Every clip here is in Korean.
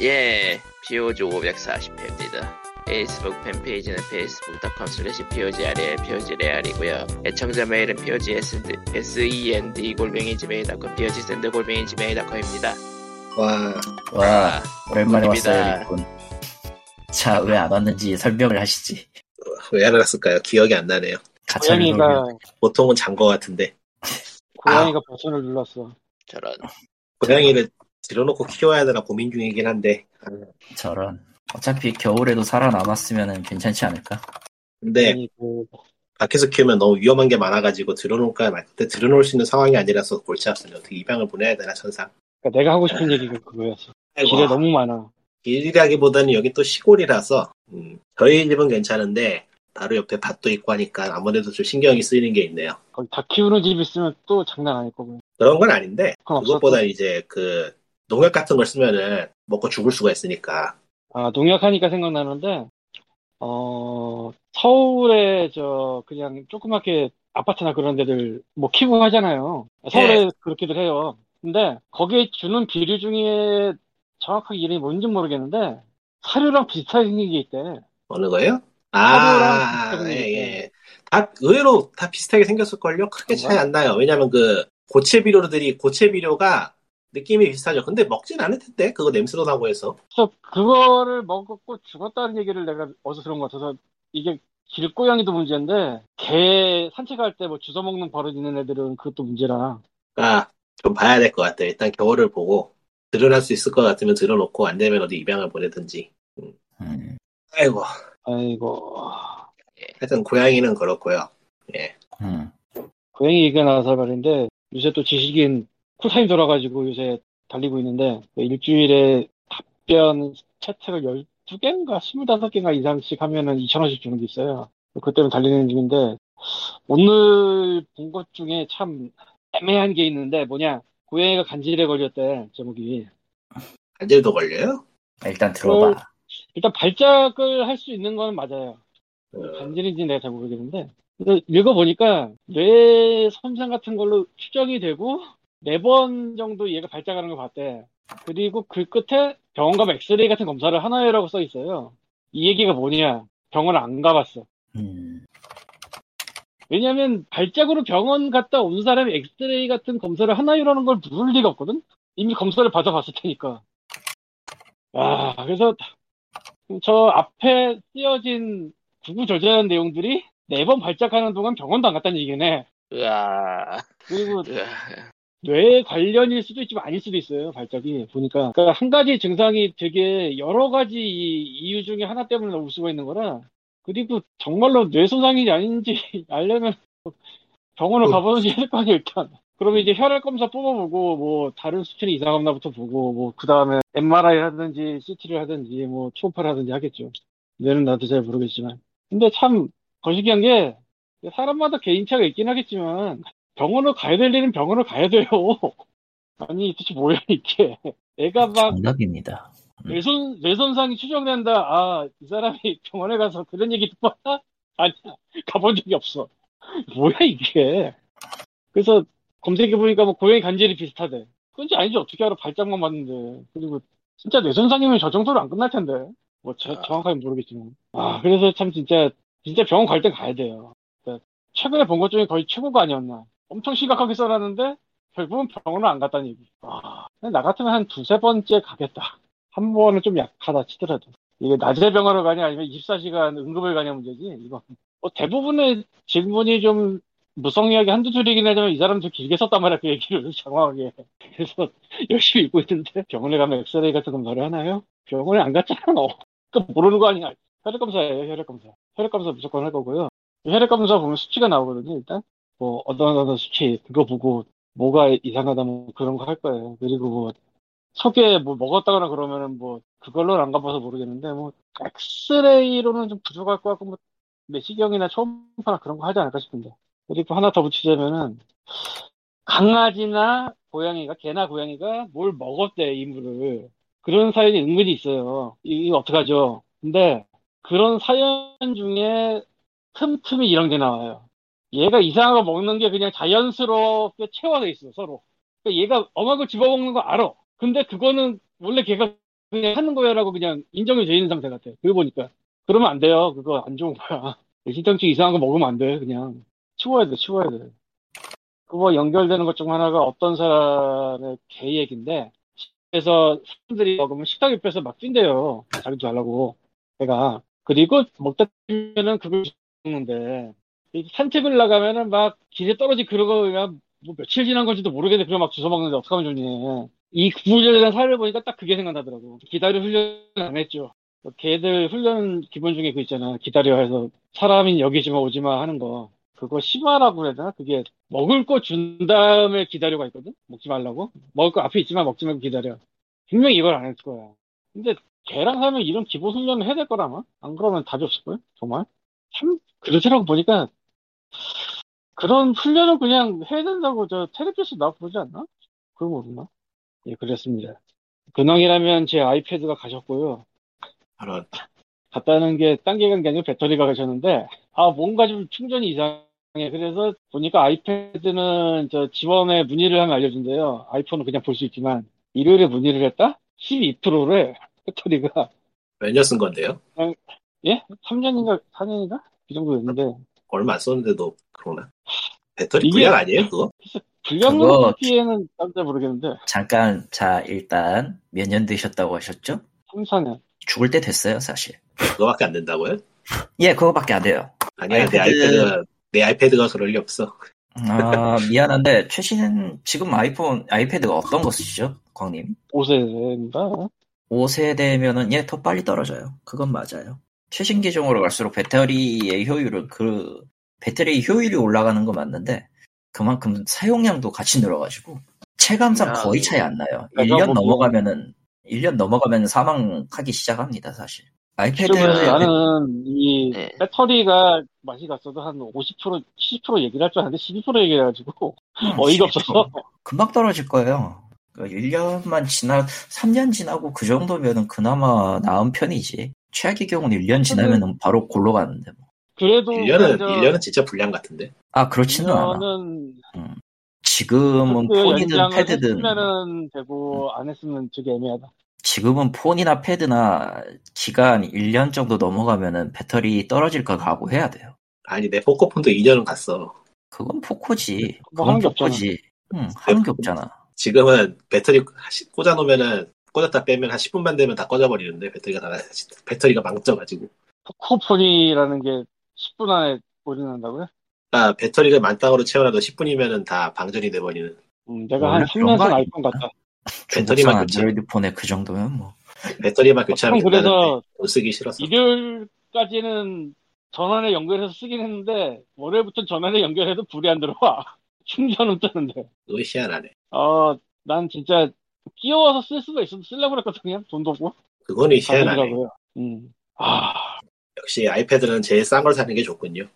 예, POG 540회입니다. 페이스북 팬페이지는 facebook.com slash POGREAL, POGREAL이고요. 애청자 메일은 POGSEND 골뱅이 지메일.com, POGSEND 골뱅이 지메일.com입니다. 와, 와, 오랜만에 입니다. 왔어요. 자, 왜 안 왔는지 설명을 하시지. 왜 안 왔을까요? 기억이 안 나네요. 고양이가. 보통은 잔 거 같은데 고양이가 버튼을 눌렀어. 저런. 고양이를 들여놓고 키워야 되나 고민 중이긴 한데 저런. 어차피 겨울에도 살아남았으면 괜찮지 않을까? 근데 그 밖에서 키우면 너무 위험한 게 많아가지고 들여놓을까 말때 들여놓을 수 있는 상황이 아니라서 골치 아프네. 어떻게 입양을 보내야 되나 천상. 그러니까 내가 하고 싶은 얘기가 그거였어. 아이고, 길에 너무 많아. 길이라기보다는 여기 또 시골이라서 음, 저희 집은 괜찮은데 바로 옆에 밭도 있고 하니까 아무래도 좀 신경이 쓰이는 게 있네요. 거기 다 키우는 집 있으면 또 장난 아닐 거고. 그런 건 아닌데. 그것보다 이제 그 농약 같은 걸 쓰면은 먹고 죽을 수가 있으니까 아 농약하니까 생각나는데 어 서울에 저 그냥 조그맣게 아파트나 그런 데들 뭐 키우고 하잖아요. 서울에 그렇게들 해요. 근데 거기에 주는 비료 중에 정확하게 이름이 뭔지 모르겠는데 사료랑 비슷하게 생긴 게 있대. 어느 거예요? 아, 예. 예. 다, 의외로 다 비슷하게 생겼을걸요? 크게 차이 안 나요. 왜냐면 그, 고체 비료들이, 고체 비료가 느낌이 비슷하죠. 근데 먹진 않을 텐데, 그거 냄새도 나고 해서. 그래서 그거를 먹었고 죽었다는 얘기를 내가 어디서 들은 것 같아서 이게 길고양이도 문제인데 개 산책할 때 뭐 주워 먹는 버릇 있는 애들은 그것도 문제라. 아, 좀 봐야 될 것 같아요. 일단 겨울을 보고, 들여놓을 수 있을 것 같으면 들여놓고, 안 되면 어디 입양을 보내든지. 음, 아이고. 아이고 하여튼, 고양이는 그렇고요 음. 고양이 얘기가 나와서 말인데 요새 또 지식인 쿨타임 돌아가지고 요새 달리고 있는데 그 일주일에 답변 채택을 12개인가 25개인가 이상씩 하면은 2,000원씩 주는 게 있어요. 그 때문에 달리는 중인데 오늘 본 것 중에 참 애매한 게 있는데 뭐냐 고양이가 간질에 걸렸대 제목이 간질도 걸려요? 일단 들어봐. 일단 발작을 할 수 있는 건 맞아요. 어, 간질인지 내가 잘 모르겠는데 읽어보니까 뇌 손상 같은 걸로 추정이 되고 네 번 정도 얘가 발작하는 걸 봤대. 그리고 그 끝에 병원 가면 엑스레이 같은 검사를 하나요라고 써 있어요. 이 얘기가 뭐냐? 병원 안 가봤어. 음, 왜냐면 발작으로 병원 갔다 온 사람이 엑스레이 같은 검사를 하나요라는 걸 물을 리가 없거든? 이미 검사를 받아봤을 테니까. 아, 그래서 저 앞에 쓰여진 구구절절한 내용들이 네 번 발작하는 동안 병원도 안 갔다는 얘기네. 으아. 그리고 으아. 뇌 관련일 수도 있지만 아닐 수도 있어요, 발작이. 보니까. 그러니까 한 가지 증상이 되게 여러 가지 이- 이유 중에 하나 때문에 올 수가 있는 거라. 그리고 정말로 뇌 손상인지 아닌지 알려면 병원을 어. 가보든지 해야 될 거 아니에요, 일단. 그러면 이제 혈액 검사 뽑아보고, 뭐, 다른 수치는 이상 없나부터 보고, 뭐, 그 다음에 MRI 하든지, CT를 하든지, 뭐, 초음파를 하든지 하겠죠. 뇌는 나도 잘 모르겠지만. 근데 참, 거시기한 게, 사람마다 개인차가 있긴 하겠지만, 병원을 가야 될 일은 병원을 가야 돼요. 아니, 도대체 뭐야, 이게. 애가 막 정답입니다. 뇌손, 뇌손상이 추정된다. 아, 이 사람이 병원에 가서 그런 얘기 듣봤다? 아니야. 가본 적이 없어. 뭐야, 이게. 그래서 검색해 보니까 뭐 고양이 간질이 비슷하대. 그건지 아닌지 어떻게 알아. 발작만 봤는데. 그리고 진짜 뇌손상이면 저 정도로 안 끝날 텐데. 뭐, 저- 정확하게 모르겠지만. 아, 그래서 참 진짜, 진짜 병원 갈 땐 가야 돼요. 그러니까 최근에 본 것 중에 거의 최고가 아니었나. 엄청 심각하게 써놨는데, 결국은 병원을 안 갔다는 얘기. 아, 나 같으면 한 두세 번째 가겠다. 한 번은 좀 약하다 치더라도. 이게 낮에 병원을 가냐 아니면 24시간 응급을 가냐 문제지. 이거 뭐 대부분의 질문이 좀 무성의하게 한두 줄이긴 하지만 이 사람도 길게 썼단 말이야 그 얘기를 장황하게. 그래서 열심히 읽고 있는데 병원에 가면 엑스레이 같은 검사를 하나요? 병원에 안 갔잖아. 그 모르는 거 아니야. 혈액 검사예요 혈액 검사. 혈액 검사 무조건 할 거고요. 혈액 검사 보면 수치가 나오거든요 일단. 뭐 어떤 어떤 수치 그거 보고 뭐가 이상하다 뭐 그런 거 할 거예요. 그리고 뭐 속에 뭐 먹었다거나 그러면은 뭐 그걸로는 안 가봐서 모르겠는데 뭐 엑스레이로는 좀 부족할 것 같고 뭐 내시경이나 초음파나 그런 거 하지 않을까 싶은데. 그리고 하나 더 붙이자면은 강아지나 고양이가 개나 고양이가 뭘 먹었대 이물을. 그런 사연이 은근히 있어요. 이- 이거 어떡하죠? 근데 그런 사연 중에 틈틈이 이런 게 나와요 얘가 이상한 거 먹는 게 그냥 자연스럽게 체화돼 있어 서로 그러니까 얘가 걸 집어먹는 거 알아. 근데 그거는 원래 걔가 그냥 하는 거야라고 그냥 인정이 돼 있는 상태 같아. 그거 보니까. 그러면 안 돼요. 그거 안 좋은 거야. 신장증 이상한 거 먹으면 안 돼. 그냥. 치워야 돼, 치워야 돼. 그거 연결되는 것 중 하나가 어떤 사람의 개 얘기인데, 그래서 사람들이 먹으면 식당 옆에서 막 뛴대요. 자기도 하려고. 배가. 그리고 먹다 보면은 그걸 먹는데, 이 산책을 나가면은 막 길에 떨어지 그러고 그냥 뭐 며칠 지난 건지도 모르겠는데 그걸 막 주워 먹는데 어떡하면 좋니. 이 구분절된 사례를 보니까 딱 그게 생각나더라고. 기다려 훈련 안 했죠. 걔들 훈련 기본 중에 그 있잖아. 기다려 해서 사람인 여기지마 오지마 하는 거. 그거 심화라고 해야 되나? 그게 먹을 거 준 다음에 기다려가 있거든? 먹지 말라고? 먹을 거 앞에 있지만 먹지 말고 기다려. 분명히 이걸 안 했을 거야. 근데 걔랑 하면 이런 기본 훈련을 해야 될 거라마? 안 그러면 답이 없을 거야? 정말? 참, 그러더라고 보니까 그런 훈련은 그냥 해야 된다고 저 텔레비에서 나와 보지 않나? 그런 거 모르나? 예, 그랬습니다. 근황이라면 제 아이패드가 가셨고요. 바로 갔다는 게 딴 게 간 게 아니고 배터리가 가셨는데, 아, 뭔가 좀 충전이 이상해. 그래서 보니까 아이패드는 저 지원에 문의를 하면 알려준대요. 아이폰은 그냥 볼 수 있지만, 일요일에 문의를 했다? 12%래, 배터리가. 몇 년 쓴 건데요? 예? 3년인가, 4년인가? 그 정도였는데, 얼마 안 썼는데도 그러나? 배터리 이게- 불량 아니에요 그거? 불량으로 그거- 뽑기에는 깜짝 모르겠는데, 잠깐 자 일단 몇 년 되셨다고 하셨죠? 3, 4년. 죽을 때 됐어요 사실. 그거밖에 안 된다고요? 예 그거밖에 안 돼요. 아니야 내 아이패드- 아이패드가 내 아이패드가 그럴 리 없어. 아 미안한데 최신 지금 아이폰 아이패드가 어떤 거 쓰시죠, 광님? 5세인가? 5세대면은 예 더 빨리 떨어져요. 그건 맞아요. 최신 기종으로 갈수록 배터리의 효율은 그 배터리 효율이 올라가는 거 맞는데 그만큼 사용량도 같이 늘어가지고 체감상 야, 거의 차이 안 나요. 내가 1년 보기엔- 넘어가면은 1년 넘어가면 사망하기 시작합니다, 사실. 아이패드 나는 이 네. 배터리가 맛이 갔어도 한 50%, 70% 얘기를 할 줄 알았는데 12% 얘기해가지고 어이가 없어서 금방 떨어질 거예요. 1년만 지나 3년 지나고 그 정도면은 그나마 나은 편이지. 최악의 경우는 1년 지나면 은 바로 골로 가는데 뭐. 그래도 1년은 저 1년은 진짜 불량 같은데. 아 그렇지는 않아. 1년은 지금은 폰이든 패드든 했으면은 되고 안 했으면 되게 애매하다. 지금은 폰이나 패드나 기간 1년 정도 넘어가면은 배터리 떨어질 걸 각오해야 돼요. 아니 내 포코폰도 2년은 갔어. 그건 포코지. 뭐 그건 없잖아. 포코지. 응, 하는 게 없잖아. 지금은 배터리 꽂아놓으면은 꽂았다 빼면 한 10분만 되면 다 꺼져버리는데 배터리가 다 배터리가 망쳐가지고. 포코폰이라는 게 10분 안에 올인한다고요? 아 배터리가 만땅으로 채워놔도 10분이면은 다 방전이 돼버리는. 음, 내가 한 그런 3년 거전 아니야? 아이폰 같다. 배터리만 교체. 안드로이드 폰에 그 정도면 뭐. 배터리만 교체하면 그래서 쓰기 싫어서. 일요일까지는 전원에 연결해서 쓰긴 했는데 월요일부터 전원에 연결해도 불이 안 들어와. 충전은 뜨는데. 그거 희한하네. 어, 난 진짜 끼워서 쓸 수가 있어도 쓰려고 그랬거든, 그냥. 돈도 없고. 그거는 희한하네. 음. 아, 역시 아이패드는 제일 싼 걸 사는 게 좋군요.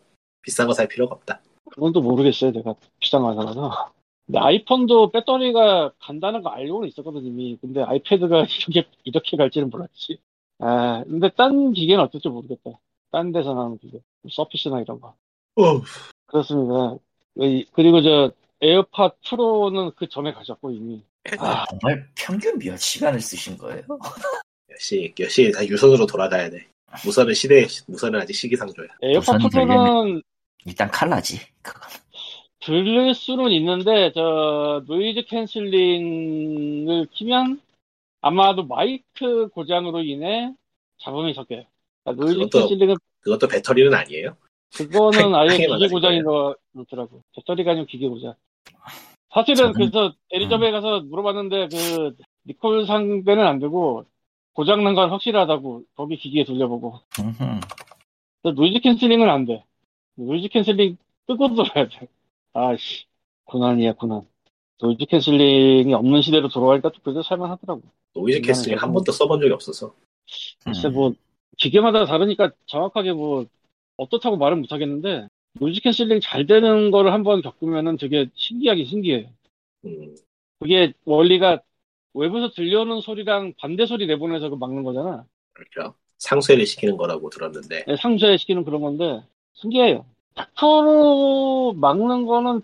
비싼 거 살 필요가 없다. 그건 또 모르겠어요, 내가 비싼 거 사서. 근데 아이폰도 배터리가 간다는 거 알고는 있었거든, 이미. 근데 아이패드가 이렇게, 이렇게 갈지는 몰랐지. 아, 근데 딴 기계는 어떨지 모르겠다. 딴 데서 나오는 기계. 서피스나 이런 거. 어, 그렇습니다. 이- 그리고 저, 에어팟 프로는 그 전에 가셨고, 이미. 아, 정말 평균 몇 시간을 쓰신 거예요? 역시 역시 다 유선으로 돌아가야 돼. 무선은 시대 무선은 아직 시기상조야. 에어팟 우선 Pro는 일단 칼라지. 그건. 들릴 수는 있는데 저 noise canceling을 키면 아마도 마이크 고장으로 인해 잡음이 섞여요. 그러니까 노이즈 그것도- canceling은 그것도 배터리는 아니에요. 그거는 아예 기계 고장인 거 그렇더라고. 배터리가 아니고 기계 고장. 사실은 저는- 그래서 대리점에 가서 물어봤는데 그 리콜 상대는 안 되고 고장 난 건 확실하다고 거기 기기에 돌려보고 noise canceling은 안 돼. noise canceling 끄고 돌아야 돼. 아씨, 고난이야, 고난. noise canceling이 없는 시대로 돌아가니까 또 그래도 살만하더라고. noise canceling 한 번도 써본 적이 없어서. 글쎄, 음. 뭐, 기계마다 다르니까 정확하게 뭐, 어떻다고 말은 못하겠는데, noise canceling 잘 되는 거를 한번 겪으면은 되게 신기하긴 신기해. 음, 그게 원리가 외부에서 들려오는 소리랑 반대 소리 내보내서 그 막는 거잖아. 그렇죠. 상쇄를 시키는 거라고 들었는데 네, 상쇄 시키는 그런 건데 신기해요. 100% 막는 거는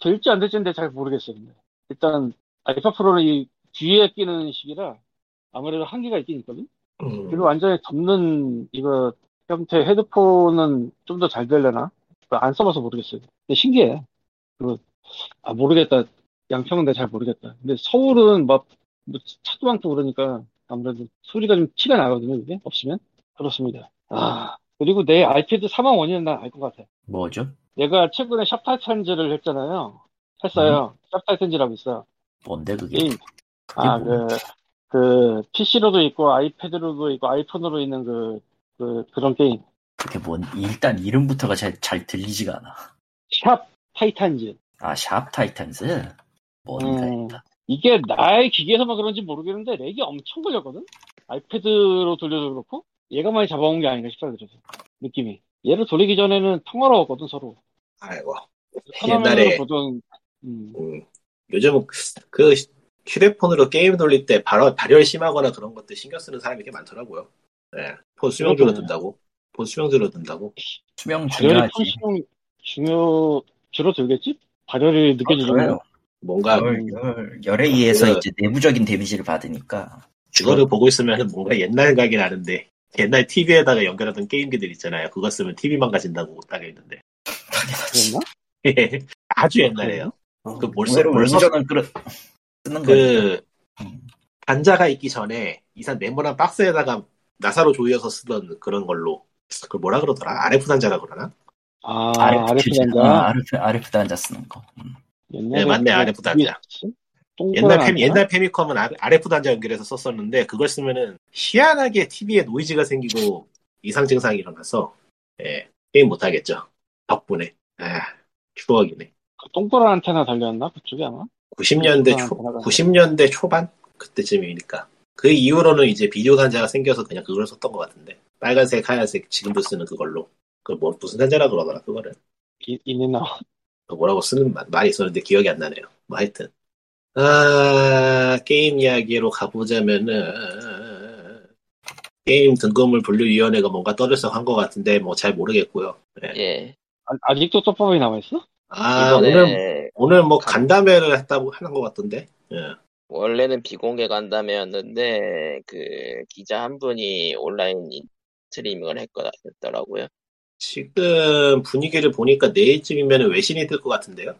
될지 안 될지는 잘 모르겠어요. 일단 아이파 프로는 이 뒤에 끼는 식이라 아무래도 한계가 있긴 있거든. 음. 그리고 완전히 덮는 이거 형태 헤드폰은 좀 더 잘 되려나? 안 써봐서 모르겠어요. 근데 신기해. 그리고 아 모르겠다. 양평은 내가 잘 모르겠다. 근데 서울은 막 뭐 차도 많고 그러니까 아무래도 소리가 좀 티가 나거든요. 이게 없으면 그렇습니다. 아 그리고 내 아이패드 4만 원이면 난알 것 같아. 뭐죠? 내가 최근에 샵타이탄즈를 했잖아요. 했어요. 샵타이탄즈라고 있어요. 뭔데 그게? 게임. 그게 아, 뭐? 그, 그, PC로도 있고, 아이패드로도 있고, 아이폰으로 있는 그, 그, 그런 게임. 그게 뭔? 일단 이름부터가 잘, 잘 들리지가 않아. Shop Titans. 아, Shop Titans? 뭔가 음. 있다. 이게 나의 기계에서만 그런지 모르겠는데, lag이 엄청 걸렸거든? iPad로 돌려도 그렇고, 얘가 많이 잡아온 게 아닌가 싶다, 그래서. 느낌이. 얘를 돌리기 전에는 평화로웠거든, 서로. 아이고. 옛날에 보던, 음, 음, 요즘 그 휴대폰으로 게임 돌릴 때 발열, 발열 심하거나 그런 것들 신경 쓰는 사람이 꽤 많더라고요. 네. 폰 수명 그렇구나. 줄어든다고. 폰 수명 줄어든다고. 수명 중요하지. 폰수명 중요, 줄어들겠지? 발열이. 거. 뭔가 열, 열, 열에 의해서 그거- 이제 내부적인 데미지를 받으니까. 그거를 보고 있으면 뭔가 옛날 각이 나는데 옛날 TV에다가 연결하던 게임기들 있잖아요. 그거 쓰면 TV 망가진다고 딱 있는데. 그랬나? 아주 옛날에요. 어. 그 몰수 오늘은 몰수 원전은 끌어, 쓰는 거니까. 그 음. 단자가 있기 전에 이상 네모난 박스에다가 나사로 조여서 쓰던 그런 걸로 그걸 뭐라 그러더라? RF 단자라 그러나? 아, RF RF 퓨즈. 단자. 아, RF, RF 단자 쓰는 거. 음. 옛날에 네, 맞네, 그 RF 단자. 동그란 옛날 페미? 옛날 페미컴은 RF 단자 연결해서 썼었는데 그걸 쓰면은 희한하게 TV에 노이즈가 생기고 이상 증상이 일어나서 예, 게임 못 하겠죠. 덕분에. 아, 추억이네. 그 동그란 안테나 달렸나? 그쪽에 아마? 90년대 아, 초 대단하다. 90년대 초반 그때쯤이니까 그 이후로는 이제 비디오 단자가 생겨서 그냥 그걸 썼던 것 같은데 빨간색 하얀색 지금도 쓰는 그걸로 그 뭐 무슨 단자라 그러더라 그거를 이- 있는 나. 그 뭐라고 쓰는 말- 말이 있었는데 기억이 안 나네요 뭐 하여튼 아 게임 이야기로 가보자면은 게임 등급물 분류위원회가 뭔가 떠들썩한 것 같은데 뭐 잘 모르겠고요 예. 아, 아직도 떡밥이 남아있어? 아 이번에 오늘 오늘 뭐 간담회를 했다고 하는 것 같던데 예. 원래는 비공개 간담회였는데 그 기자 한 분이 온라인 스트리밍을 했거- 했더라고요. 지금 분위기를 보니까 내일쯤이면 외신이 뜰 것 같은데요.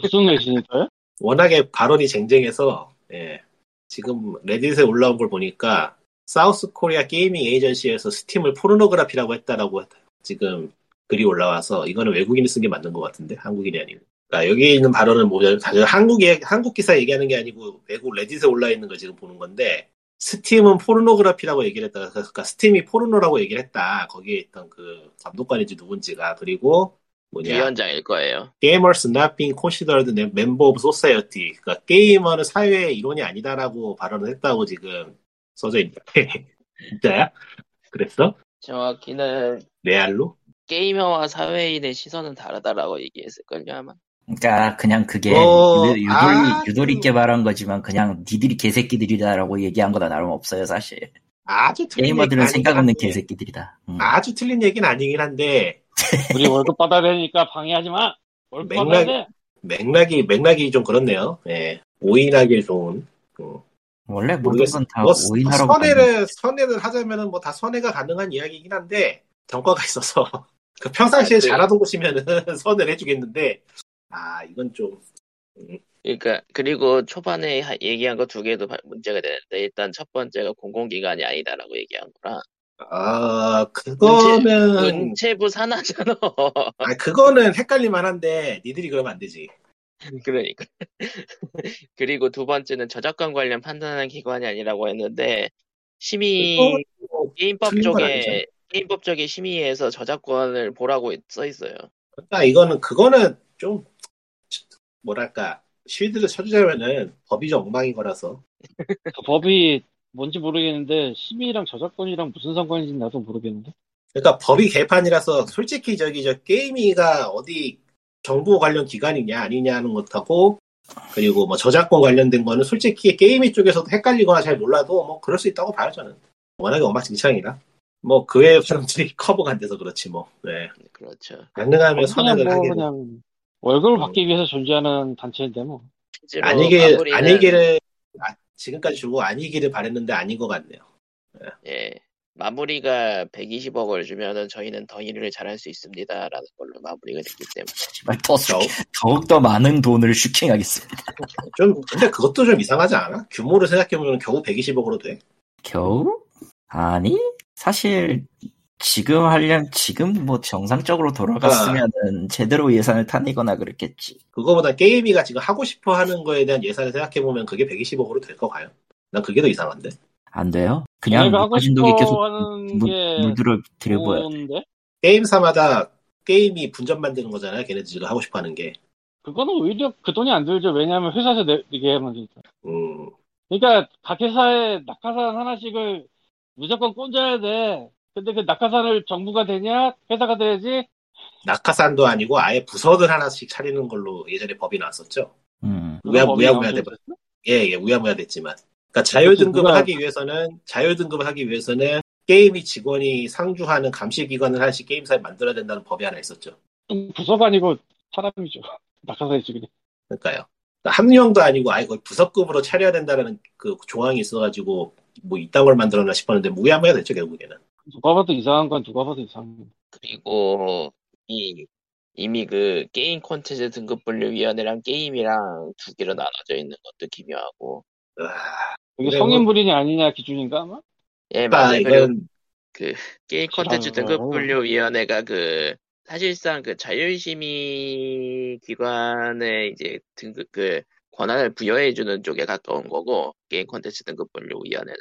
무슨 외신일까요? 워낙에 발언이 쟁쟁해서 예. 지금 Reddit에 올라온 걸 보니까 South Korea gaming agency에서 Steam을 pornography라고 했다라고 지금 글이 올라와서 이거는 외국인이 쓴 게 맞는 것 같은데 한국인이 아니고. 그러니까 여기 있는 발언은 뭐냐면 다들 한국 얘- 한국 기사 얘기하는 게 아니고 외국 Reddit에 올라 있는 걸 지금 보는 건데 Steam은 pornography라고 얘기를 했다. 그러니까 Steam이 포르노라고 얘기를 했다. 거기에 있던 그 감독관인지 누군지가 그리고 뭐냐 위원장일 거예요. Gamers not being considered member of society. 그러니까 게이머는 사회의 일원이 아니다라고 발언을 했다고 지금 써져 있는데 진짜야? 그랬어? 정확히는 레알로? 게이머와 사회인의 시선은 다르다라고 얘기했을걸요 아마. 그러니까 그냥 그게 어, 유, 유도리, 아, 유도리 있게 말한 거지만 그냥 니들이 개새끼들이다라고 얘기한 거나 다름 없어요 사실. 아주 틀린 게이머들은 얘기는 생각 없는 아니긴 한데. 개새끼들이다. 음. 아주 틀린 얘기는 아니긴 한데 우리 월급 받아야 되니까 방해하지 마! 월급 맥락- 받아야 돼! 맥락이 맥락이 좀 그렇네요. 예. 오인하기 좋은. 음. 원래 모든 모르겠어. 건다 뭐 오인하라고 선회를 선회를 하자면은 뭐 다 선회가 가능한 이야기긴 한데 정과가 있어서 그 평상시에 잘하던 곳이면은 선회를 해주겠는데 아 이건 좀 그러니까 그리고 초반에 하- 얘기한 거 두 개도 바- 문제가 되는데 일단 첫 번째가 공공기관이 아니다라고 얘기한 거라. 아, 그거는, 문체부 산하잖아. 아, 그거는 헷갈릴만 한데, 니들이 그러면 안 되지. 그러니까. 그리고 두 번째는 저작권 관련 판단하는 기관이 아니라고 했는데 심의 그거 게임법 쪽에. 게임법 쪽에 심의에서 저작권을 보라고 써 있어요. 그러니까 이거는, 그거는 좀, 뭐랄까, 쉴드를 쳐주자면은 법이 좀 엉망인 거라서. 그 법이 뭔지 모르겠는데, 심의랑 저작권이랑 무슨 상관인지 나도 모르겠는데. 그러니까 법이 개판이라서 솔직히 저기 저 게임이가 어디 정부 관련 기관이냐 아니냐는 것하고 그리고 뭐 저작권 관련된 거는 솔직히 게임이 쪽에서도 헷갈리거나 잘 몰라도 뭐 그럴 수 있다고 봐요 저는 워낙에 엉망진창이라 뭐 그 외의 사람들이 커버가 안 돼서 그렇지 뭐 네. 그렇죠. 가능하면 선언을 뭐 하기를 그냥 월급을 음. 받기 위해서 존재하는 단체인데 뭐. 실제로 아니게 마무리는 아니기를 아, 지금까지 주고 아니기를 바랬는데 아닌 것 같네요. 예. 마무리가 120억을 주면은 저희는 더 일을 잘할 수 있습니다라는 걸로 마무리가 됐기 때문에 더 슈- 겨우 더욱 더 많은 돈을 슈킹하겠습니다. 좀 근데 그것도 좀 이상하지 않아? 규모를 생각해 보면 겨우 120억으로 돼. 겨우? 아니 사실 지금 하려면 지금 뭐 정상적으로 돌아갔으면은 제대로 예산을 타내거나 그랬겠지. 그거보다 게임이가 지금 하고 싶어 하는 거에 대한 예산을 생각해 보면 그게 120억으로 될 거 가요? 난 그게 더 이상한데. 안 돼요? 그냥 얘가 하고 높아진 독이 계속 물- 게 물들어 돼. 뭔데? 게임사마다 게임이 분점 만드는 거잖아요. 걔네들 지금 하고 싶어 하는 게. 그거는 오히려 그 돈이 안 들죠. 왜냐하면 회사에서 내, 이게 하면 되니까. 음, 그러니까 각 회사에 낙하산 하나씩을 무조건 꽂아야 돼. 근데 그 낙하산을 정부가 되냐? 회사가 돼야지? 낙하산도 아니고 아예 부서들 하나씩 차리는 걸로 예전에 법이 나왔었죠. 음. 우야, 우야무야 돼. 나오고 있었어? 예, 예, 우야무야 됐지만. 그러니까 자율 등급을 누가- 하기 위해서는, 자율 등급을 하기 위해서는 게임이 직원이 상주하는 감시기관을 하나씩 게임사에 만들어야 된다는 법이 하나 있었죠. 음, 부서가 아니고 사람이죠. 낙하산이지 그냥. 그러니까요. 그러니까 합리형도 아니고 아예 거의 부서급으로 차려야 된다는 그 조항이 있어가지고 뭐 이딴 걸 만들었나 싶었는데 무야무야 됐죠 결국에는. 누가 봐도 이상한 건 누가 봐도 이상한 건. 그리고 이 이미 그 게임 콘텐츠 등급 분류위원회랑 게임이랑 두 개로 나눠져 있는 것도 기묘하고. 이게 성인불인이 아니냐 기준인가 아마? 예 아, 맞아요. 그리고 이건 그 게임 콘텐츠 아, 등급 분류위원회가 그 사실상 그 자율심의 기관에 이제 등급 그 권한을 부여해주는 쪽에 가까운 거고 게임 콘텐츠 등급 분류위원회는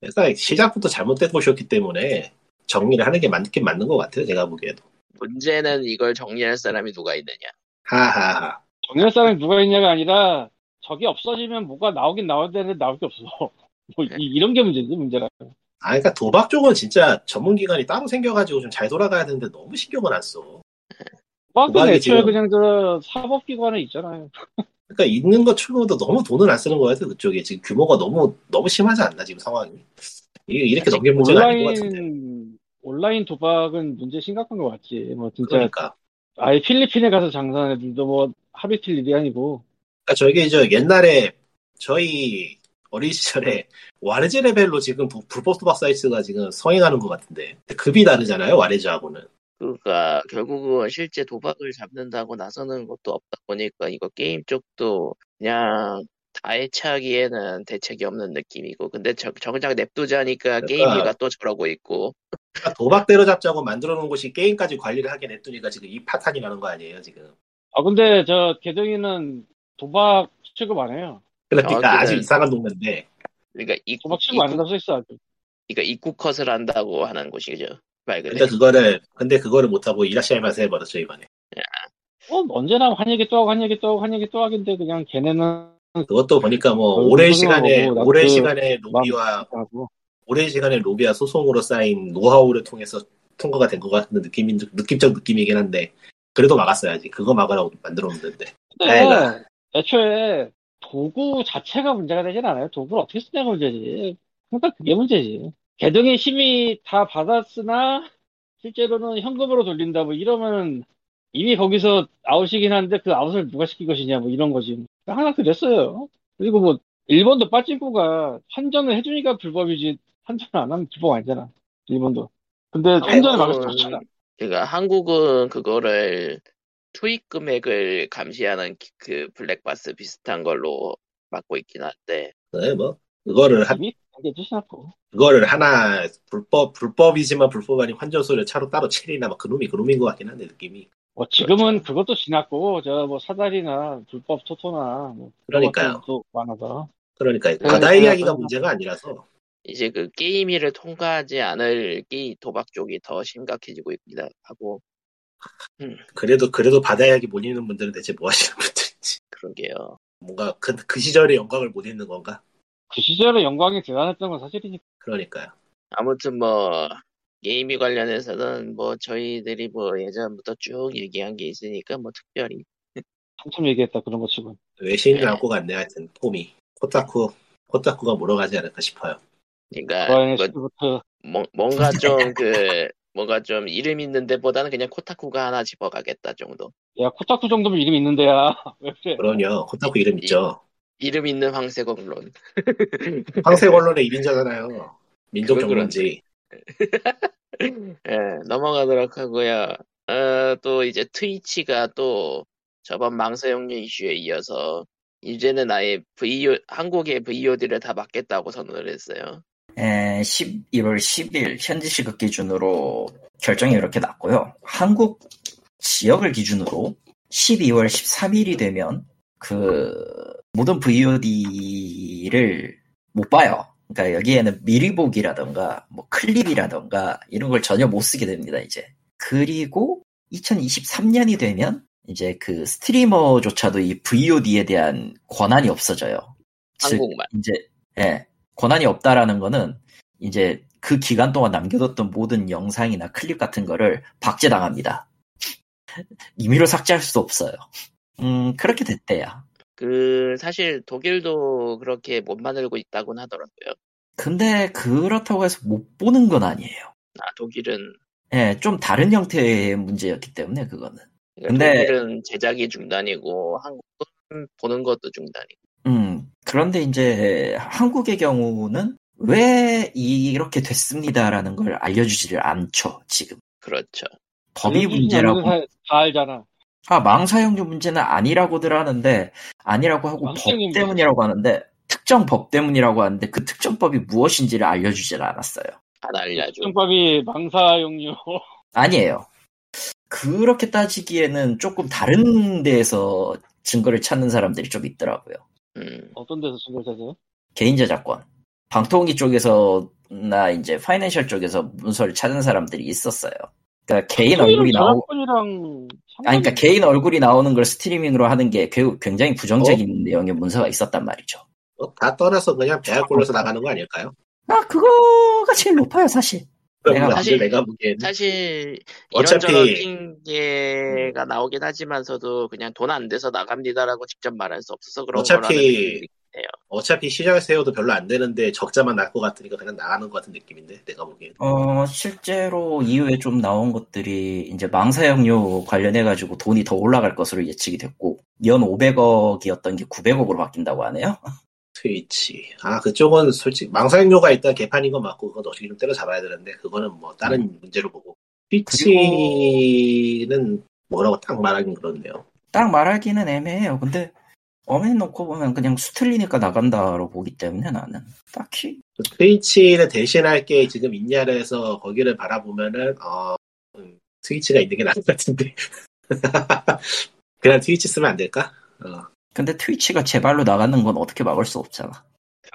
그러니까 시작부터 잘못된 곳이었기 때문에 정리를 하는 게 맞긴 맞는 것 같아요. 제가 보기에도. 문제는 이걸 정리할 사람이 누가 있느냐 하하하. 정리할 사람이 누가 있냐가 아니라 저게 없어지면 뭐가 나오긴 나와야 되는데 나올 게 없어. 뭐 네. 이, 런게 문제지 문제라. 아, 그러니까 도박 쪽은 진짜 전문 기관이 따로 생겨가지고 좀 잘 돌아가야 되는데 너무 신경을 안 써. 도박은 애초에 지금- 그냥 저 사법기관에 있잖아요. 그러니까 있는 것 치고도 너무 돈을 안 쓰는 거 같아요. 그쪽에 지금 규모가 너무 너무 심하지 않나 지금 상황이. 이게 이렇게 넘길 문제가 아닌 것 같은데. 온라인 온라인 도박은 문제 심각한 것 같지. 뭐 진짜 그러니까. 아예 필리핀에 가서 장사하는 애들도 뭐 하루 이틀 일이 아니고 그러니까 저게 저 옛날에 저희 어린 시절에 warez 레벨로 지금 부- 불법 도박 사이트가 지금 성행하는 것 같은데 급이 다르잖아요 warez하고는 그러니까 결국은 실제 도박을 잡는다고 나서는 것도 없다 보니까 이거 게임 쪽도 그냥 다 해체하기에는 대책이 없는 느낌이고 근데 저- 정작 냅두자니까 그러니까- 게임위가 또 저러고 있고 그러니까 도박대로 잡자고 만들어 놓은 곳이 게임까지 관리를 하게 냅두니까 지금 이 파탄이 나는 거 아니에요 지금 아 근데 저 개정이는 도박 취급 안 해요. 그러니까 아, 아주. 이상한 동네인데 그러니까 입국, 도박 취급 안 한다고 써있어. 그러니까 입국 컷을 한다고 하는 곳이죠 말 그대로 근데 그거를 근데 그거를 못하고 이라시아이마스 해버렸죠 이번에 뭐 언제나 한 얘기 또 하고 한 얘기 또 하고 한 얘기 또 하긴데 그냥 걔네는 그것도 보니까 뭐 어, 오랜 시간에 하고 오랜 시간에 로비와 하고 오랜 시간에 로비와 소송으로 쌓인 노하우를 통해서 통과가 된 것 같은 느낌인 느낌적 느낌이긴 한데 그래도 막았어야지 그거 막으라고 만들어 놓는데 근데 아이가. 애초에 도구 자체가 문제가 되진 않아요. 도구를 어떻게 쓰냐가 문제지. 그러니까 그게 문제지. 개등의 힘이 다 받았으나 실제로는 현금으로 돌린다 뭐 이러면 이미 거기서 아웃이긴 한데 그 아웃을 누가 시킨 것이냐 뭐 이런 거지. 항상 그랬어요. 그리고 뭐 일본도 빠진구가 환전을 해주니까 불법이지 환전 안 하면 불법 아니잖아. 일본도. 근데 환전을 막을 수 없잖아. 그러니까 한국은 그거를 투입 금액을 감시하는 기- 그 블랙박스 비슷한 걸로 막고 있긴 한데 네, 뭐 그거를 한. 그거를 하나 불법 불법이지만 불법 아닌 환전소를 차로 따로 칠이나 막 그놈이 그놈인 것 같긴 한데 느낌이 뭐 지금은 그것도 지났고 저 뭐 사다리나 불법 토토나 뭐 그러니까요. 많아서 그러니까 네, 바다 네, 이야기가 네. 문제가 아니라서 이제 그 게임위를 통과하지 않을 게임 도박 쪽이 더 심각해지고 있기도 하고 그래도 그래도 바다 이야기 못 읽는 분들은 대체 뭐 하시는 분들인지 그러게요. 뭔가 그, 그 시절의 영광을 못 읽는 건가 그 시절의 영광이 대단했던 건 사실이니까. 그러니까요. 아무튼 뭐 게임위 관련해서는 뭐 저희들이 뭐 예전부터 쭉 얘기한 게 있으니까 뭐 특별히. 한참 얘기했다 그런 것 치곤 외신을 네. 안고 갔네. 하여튼 폼이. 코타쿠 코타쿠가 물어가지 않을까 싶어요. 그러니까 브라이언 뭐, 뭐- 뭔가 좀 그 뭔가 좀 이름 있는 데보다는 그냥 코타쿠가 하나 집어가겠다 정도. 야 코타쿠 정도면 이름 있는데야. 그럼요. 코타쿠 이름 있죠 이름 있는 황색 언론. 황색 언론의 1인자잖아요. 민족 정론지. 예, 넘어가도록 하고요. 어, 또 이제 트위치가 또 저번 망사용료 이슈에 이어서 이제는 아예 VO, 한국의 VOD를 다 막겠다고 선언을 했어요. 에, 11월 10일 현지 시각 기준으로 결정이 이렇게 났고요. 한국 지역을 기준으로 12월 13일이 되면 그 모든 VOD를 못 봐요. 그러니까 여기에는 미리 보기라던가 뭐 클립이라던가 이런 걸 전혀 못 쓰게 됩니다, 이제. 그리고 2023년이 되면 이제 그 스트리머조차도 이 VOD에 대한 권한이 없어져요. 즉, 한국만. 이제 예, 권한이 없다라는 거는 이제 그 기간 동안 남겨뒀던 모든 영상이나 클립 같은 거를 박제당합니다. 임의로 삭제할 수 없어요. 음, 그렇게 됐대요. 그 사실 독일도 그렇게 못 만들고 있다곤 하더라고요. 근데 그렇다고 해서 못 보는 건 아니에요. 아 독일은 예, 좀 다른 형태의 문제였기 때문에 그거는. 그러니까 근데- 독일은 제작이 중단이고 한국은 보는 것도 중단이고. 음, 그런데 이제 한국의 경우는 왜 이렇게 됐습니다라는 걸 알려주지를 않죠, 지금. 그렇죠. 법이 알려주진 문제라고. 다, 다 알잖아. 아, 망사용료 문제는 아니라고들 하는데, 아니라고 하고 법. 때문이라고 하는데, 특정 법 때문이라고 하는데, 그 특정 법이 무엇인지를 알려주질 않았어요. 안 알려줘. 특정 법이 망사용료. 아니에요. 그렇게 따지기에는 조금 다른 데에서 증거를 찾는 사람들이 좀 있더라고요. 음, 어떤 데서 증거를 찾아요? 개인 저작권. 방통위 쪽에서나 이제 파이낸셜 쪽에서 문서를 찾은 사람들이 있었어요. 그러니까 개인 얼굴이 나오고, 저작권이랑 아니, 그러니까 개인 얼굴이 나오는 걸 스트리밍으로 하는 게 그- 굉장히 부정적인 내용의 문서가 있었단 말이죠. 어, 다 떠나서 그냥 굴러서 나가는 거 아닐까요? 아, 그거가 제일 높아요, 사실. 내가 사실 내가 보기엔 사실 어차피- 이런저런 핑계가 나오긴 하지만서도 그냥 돈 안 돼서 나갑니다라고 직접 말할 수 없어서 그런 어차피- 느낌이 어차피 시장 세요도 별로 안 되는데 적자만 날 것 같으니까 그냥 나가는 것 같은 느낌인데 내가 보기엔 어, 실제로 이후에 좀 나온 것들이 이제 망사용료 관련해가지고 돈이 더 올라갈 것으로 예측이 됐고, 연 500억이었던 게 900억으로 바뀐다고 하네요. 트위치 아 그쪽은 솔직히 망사용료가 있다 개판인 건 맞고 그건 어떻게 좀 때려잡아야 되는데 그거는 뭐 다른 음. 문제로 보고 트위치는 뭐라고 딱 말하긴 그렇네요 딱 말하기는 애매해요. 근데, 어머니 놓고 보면 그냥 수틀리니까 나간다로 보기 때문에 나는. 딱히. 그 트위치를 대신할 게 지금 있냐를 해서 거기를 바라보면은 어 음, 트위치가 있는 게 나을 것 같은데 그냥 트위치 쓰면 안 될까? 어. 근데 트위치가 제발로 나가는 건 어떻게 막을 수 없잖아.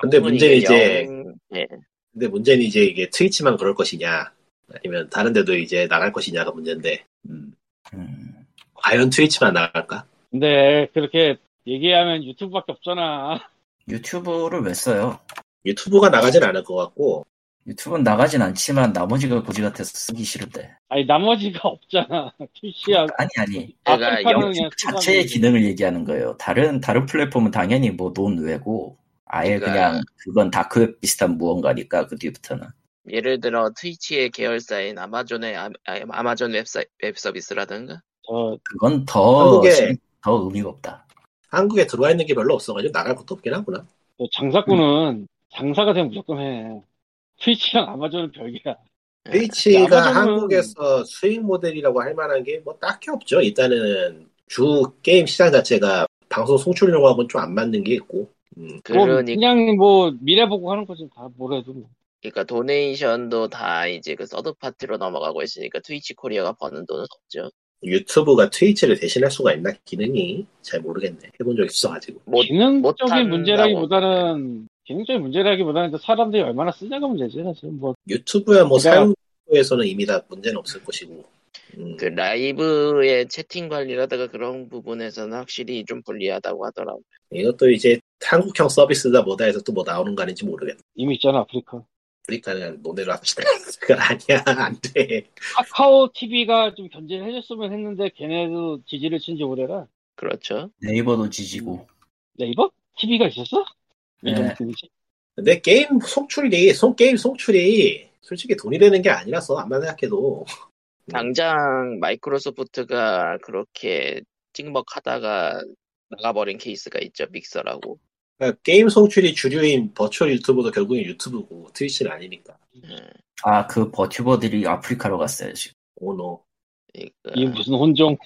근데 문제는 이제- 영- 예. 근데 문제는 이제 이게 트위치만 그럴 것이냐 아니면 다른 데도 이제 나갈 것이냐가 문제인데 음, 음, 과연 트위치만 나갈까? 근데 그렇게 얘기하면 유튜브밖에 없잖아. 유튜브를 왜 써요? 유튜브가 나가진 않을 것 같고 유튜브는 나가진 않지만 나머지가 고지 같아서 쓰기 싫은데. 아니 나머지가 없잖아. 트위치야. 아니, 아니. 제가 아프리카는 영- 그냥 자체의 기능을 얘기하는 거예요. 다른 다른 플랫폼은 당연히 뭐 논외고 아예 그러니까- 그냥 그건 dark web 비슷한 무언가니까 그 뒤부터는 예를 들어 Twitch의 계열사인 Amazon의 아, Amazon Web 서, Web Services라든가 저 그건 더 한국에- 의미가 없다. 한국에 들어와 있는 게 별로 없어가지고 나갈 것도 없긴 하구나. 저 장사꾼은 장사가 되면 무조건 해. Twitch랑 Amazon은 별개야. Twitch가 Amazon은- 한국에서 수익 모델이라고 할 만한 게 뭐 딱히 없죠. 일단은 주 게임 시장 자체가 방송 송출용하고는 좀 안 맞는 게 있고. 음, 뭐 그러니 그냥 뭐 미래 보고 하는 거지 다 뭐래도. 뭐. 그러니까 donation도 다 이제 그 서드 파티로 넘어가고 있으니까 Twitch Korea가 버는 돈은 없죠. YouTube가 Twitch를 대신할 수가 있나 기능이 잘 모르겠네. 해본 적 있어가지고. 못 기능적인. 문제라기보다는 기능적인 문제라기보다는 사람들이 얼마나 쓰냐가 문제지 사실 뭐 YouTube야 뭐 그러니까- 사용에서는 이미 다 문제는 없을 것이고. 음, 그 라이브의 채팅 관리라든가 그런 부분에서는 확실히 좀 불리하다고 하더라고. 이것도 이제 한국형 서비스다 뭐다 해서 또 뭐 나오는 거 아닌지 모르겠네. 이미 있잖아 아프리카. 그러니까 논의를 합시다. 그건 아니야 안 돼. 카카오 TV가 좀 견제를 해줬으면 했는데 걔네도 지지를 친지 오래라. 그렇죠. 네이버도 지지고 네이버? TV가 있었어? 네. 근데 게임 송출이 송 게임 송출이 솔직히 돈이 되는 게 아니라서 안만 생각해도 당장 마이크로소프트가 그렇게 찍먹하다가 나가버린 케이스가 있죠. Mixer라고. 그러니까 게임 송출이 주류인 virtual YouTube도 결국엔 YouTube고 Twitch는 아니니까. 음, 아, 그 VTuber들이 아프리카로 갔어요, 지금. Oh no. 그러니까, 이게 무슨 혼종?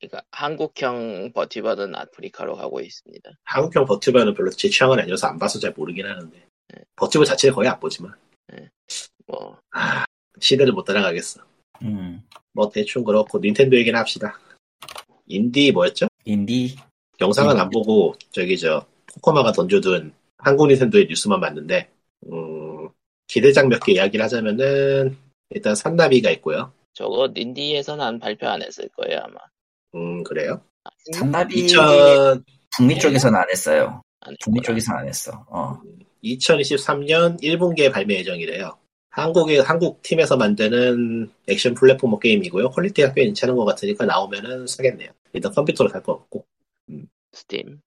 그러니까 한국형 VTuber는 아프리카로 가고 있습니다. 한국형 VTuber는 별로 제 취향은 아니어서 안 봐서 잘 모르긴 하는데. VTuber 자체를 거의 안 보지만. 뭐 아, 시대를 못 따라가겠어. 음. 뭐 대충 그렇고 닌텐도 얘기나 합시다. 인디 뭐였죠? 인디, 영상은 음. 안 보고 저기 저 코코마가 던져둔 한국 닌텐도의 뉴스만 봤는데 음, 기대작 몇 개 이야기를 하자면은 일단 산나비가 있고요. 저거 닌디에서는 안 발표 안 했을 거예요 아마. 음 그래요? 산나비 2000, 북미 쪽에서는 안 했어요. 안 북미. 쪽에서는 안 했어. 어. 2023년 1분기에 발매 예정이래요. 한국의 한국 팀에서 만드는 액션 platformer 게임이고요. quality가 꽤 괜찮은 것 같으니까 나오면은 사겠네요. 일단 컴퓨터로 살 거 없고. 스팀.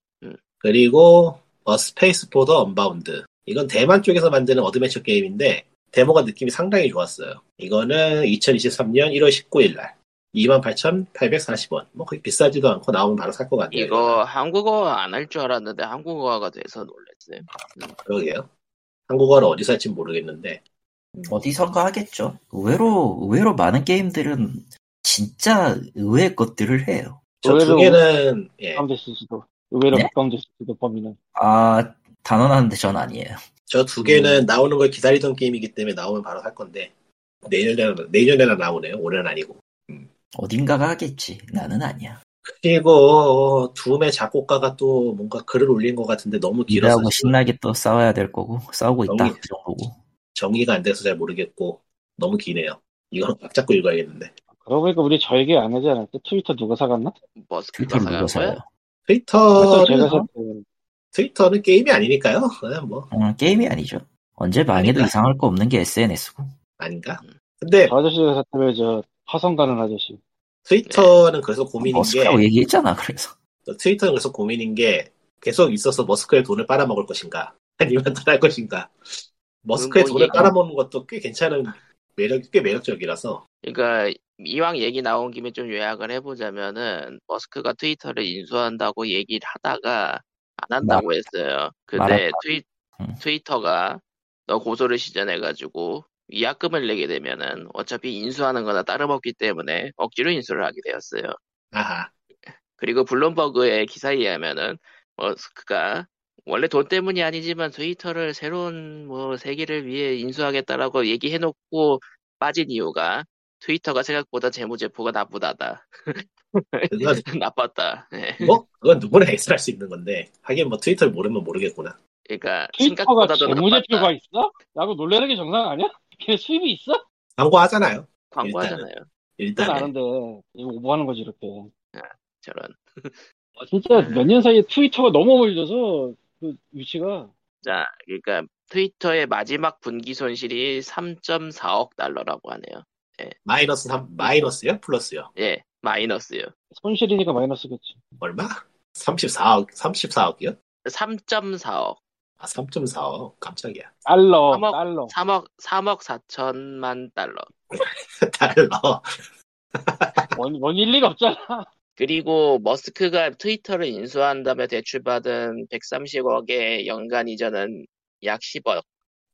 그리고 A Space for the Unbound. 이건 대만 쪽에서 만드는 어드벤처 게임인데 데모가 느낌이 상당히 좋았어요. 이거는 2023년 1월 19일 날 28,840원. 뭐 거의 비싸지도 않고 나오면 바로 살 것 같네요. 이거 한국어 안 할 줄 알았는데 한국어가 돼서 놀랐어요. 그러게요. 한국어를 어디서 할지 모르겠는데 어디선가 하겠죠. 의외로, 의외로 많은 게임들은 진짜 의외의 것들을 해요. 저 두 개는 예. 의외로 네? 수도 범위는. 아, 단언하는데 전 아니에요. 저 두 개는 나오는 걸 기다리던 게임이기 때문에 나오면 바로 살 건데 내년에나 내년에나 나오네요. 올해는 아니고. 어딘가가 하겠지. 나는 아니야. 그리고 둠의 작곡가가 또 뭔가 글을 올린 것 같은데 너무 길어서 지금 신나게 또 싸워야 될 거고, 싸우고 있다. 정리. 그. 정리가 안 돼서 잘 모르겠고 너무 기네요. 이건 각 잡고 읽어야겠는데. 그러고 보니까 우리 저 얘기 안 하지 않았대? 트위터 누가 사갔나? 머스크가 트위터를 사간 누가 사요? 거야? 트위터는 샀대. 트위터는 게임이 아니니까요. 그냥 뭐 음, 게임이 아니죠. 언제 망해도 그러니까. 이상할 거 없는 게 SNS고. 아닌가? 음. 근데 저 아저씨가 샀다며 저 화성 가는 아저씨. 트위터는 그래서 고민인 게 머스크라고 얘기했잖아, 그래서. 트위터는 그래서 고민인 게 계속 있어서 머스크의 돈을 빨아먹을 것인가 아니면 떠날 것인가. 머스크의 뭐 돈을 얘기- 빨아먹는 것도 꽤 괜찮은 매력 꽤 매력적이라서 그러니까 이왕 얘기 나온 김에 좀 요약을 해보자면은 머스크가 트위터를 인수한다고 얘기를 하다가 안 한다고 했어요. 근데. 트위, 음. 트위터가 너 고소를 시전해가지고 위약금을 내게 되면은 어차피 인수하는 거나 따름없기 때문에 억지로 인수를 하게 되었어요. 아하 그리고 블룸버그의 기사에 의하면은 머스크가 원래 돈 때문이 아니지만 트위터를 새로운 뭐 세계를 위해 인수하겠다라고 얘기해놓고 빠진 이유가 트위터가 생각보다 재무제표가 나쁘다다. 그건 나빴다. 예. 뭐 그건 누구나 예상할 수 있는 건데 하긴 뭐 트위터를 모르면 모르겠구나. 그러니까 트위터가 재무제표가 나빴다. 있어? 라고 놀라는 게 정상 아니야? 걔 수입이 있어? 광고하잖아요. 광고하잖아요. 일단 아는데 이거 오버하는 거지 이렇게. 저런. 아, 진짜 네. 몇년 사이에 트위터가 너무 멀져서 그 위치가 자, 그러니까 트위터의 마지막 분기 손실이 3.4억 달러라고 하네요. 마이너스 3 마이너스요? 플러스요? 예, 마이너스요. 손실이니까 마이너스겠지. 얼마? 34억 34억이요? 3.4억. 아 3.4억 깜짝이야. 달러, 삼억. 달러. 3억 3억 4천만 달러. 달러. 원, 원일 리가 없잖아. 그리고 머스크가 트위터를 인수한 다음에 대출받은 130억의 연간 이자는 약 10억.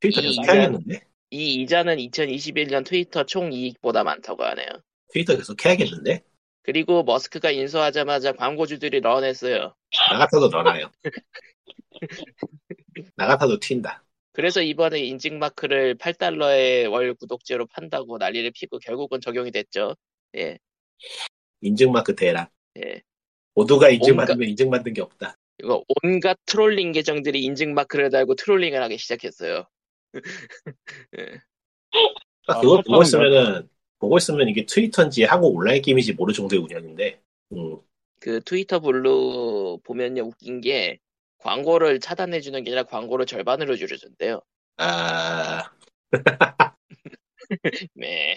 트위터 해야겠는데? 이 이자는 2021년 트위터 총 이익보다 많다고 하네요. 트위터 계속 해야겠는데? 그리고 머스크가 인수하자마자 광고주들이 런했어요. 나 같아도 넣어놔요. 나 같아도 튄다. 그래서 이번에 인증마크를 8달러의 월 구독제로 판다고 난리를 피고 결국은 적용이 됐죠. 예, 인증마크 대란. 예. 모두가 인증받으면 인증받는 게 없다. 이거 온갖 trolling 계정들이 인증마크를 달고 trolling을 하기 시작했어요. 예. 아, 아, 그걸 보고? 있으면은 보고 있으면 이게 Twitter인지 한국 온라인 게임인지 모를 정도의 운영인데. 음, 그 트위터 블루 보면요 웃긴 게 광고를 차단해 주는 게 아니라 광고를 절반으로 줄여준대요. 아, 네.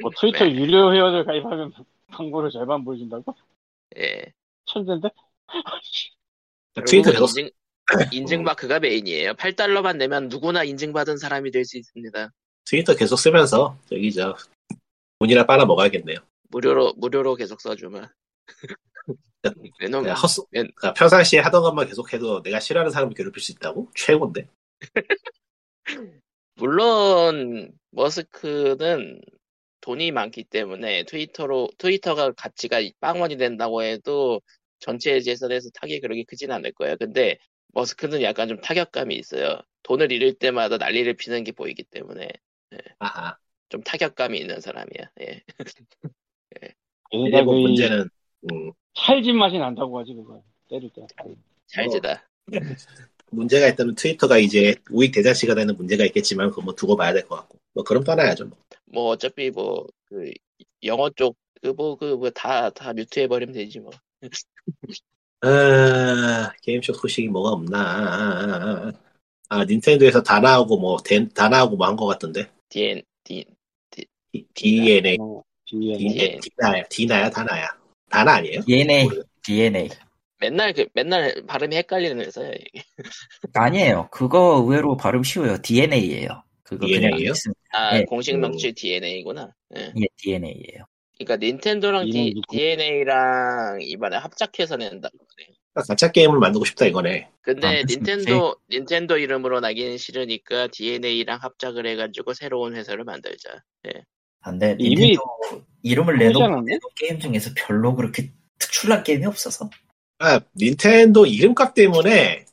뭐 트위터 유료 회원을 가입하면 광고를 절반 보여준다고? 예. 천재인데? 트위터 계속 인증, 인증 마크가 메인이에요. 8달러만 내면 누구나 인증받은 사람이 될 수 있습니다. 트위터 계속 쓰면서 저기 저 돈이나 빨아 먹어야겠네요. 무료로 무료로 계속 써주면. 그냥 헛소, 웬- 그러니까 평상시에 하던 것만 계속해도 내가 싫어하는 사람을 괴롭힐 수 있다고? 최고인데. 물론 머스크는 돈이 많기 때문에 트위터로 트위터가 가치가 빵원이 된다고 해도 전체 재산에서 타격이 그렇게 크진 않을 거예요. 근데 머스크는 약간 좀 타격감이 있어요. 돈을 잃을 때마다 난리를 피는 게 보이기 때문에 아하. 좀 타격감이 있는 사람이야. 예. 게다가 뭐이 문제는 음, 찰진 맛이 난다고 하지 그거 때릴 때. 잘지다. 문제가 있다면 트위터가 이제 우익 대자치가 되는 문제가 있겠지만 그거 뭐 두고 봐야 될 것 같고 뭐 그럼 떠나야죠 뭐. 뭐 어차피 뭐 그 영어 쪽 그 뭐 그 뭐 다다 뮤트 해 버리면 되지 뭐. 아, 게임쇼 소식이 뭐가 없나 아 닌텐도에서 다 나오고 뭐다 나오고 뭐 한 것 같던데 DN D D- DNA 예. 디나야 디나야 다나야 다나 아니에요? DNA, DNA. 맨날 그 맨날 발음이 헷갈리는 회사야 이게. 아니에요. 그거 의외로 발음 쉬워요. DNA예요. 그거 그냥 DNA 요? 있으면 아 예. 공식 음. 명칭 DNA구나. 예. 예, DNA예요. 그러니까 닌텐도랑 누구? DNA랑 이번에 합작해서 낸다. 그래. 가짜 게임을 만들고 싶다 이거네. 근데 아, 닌텐도 닌텐도 이름으로 나기는 싫으니까 DNA랑 합작을 해가지고 새로운 회사를 만들자. 근데 이미 닌텐도 이름을 그러지 내놓은 게임 중에서 별로 그렇게 특출난 게임이 없어서. 아 닌텐도 이름값 때문에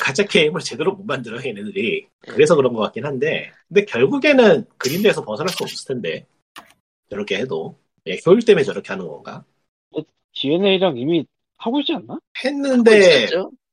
가짜 게임을 제대로 못 만들어 얘네들이. 그래서 그런 것 같긴 한데. 근데 결국에는 그림대에서 벗어날 수 없을 텐데. 저렇게 해도 예, 효율 때문에 저렇게 하는 건가? DeNA랑 이미 하고 있지 않나? 했는데?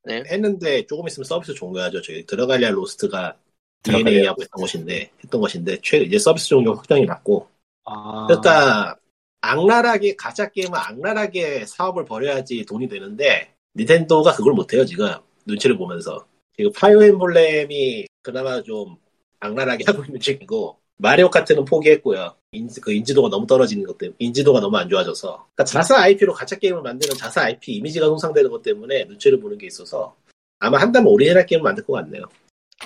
네. 했는데 조금 있으면 서비스 종료하죠. 저희 드래갈리아 로스트가 DeNA하고 했던 것인데 했던 것인데 최 이제 서비스 종료 확정이 났고. 아, 그러니까 악랄하게 가챠 게임은 악랄하게 사업을 벌여야지 돈이 되는데 닌텐도가 그걸 못해요 지금. 눈치를 보면서. 지금 파이어 엠블렘이 그나마 좀 악랄하게 하고 있는 중이고 마리오 카트는 포기했고요 인지, 그 인지도가 너무 떨어지는 것 때문에 인지도가 너무 안 좋아져서 그러니까 자사 IP로 가챠 게임을 만드는 자사 IP 이미지가 손상되는 것 때문에 눈치를 보는 게 있어서 아마 한다면 오리지널 게임을 만들 것 같네요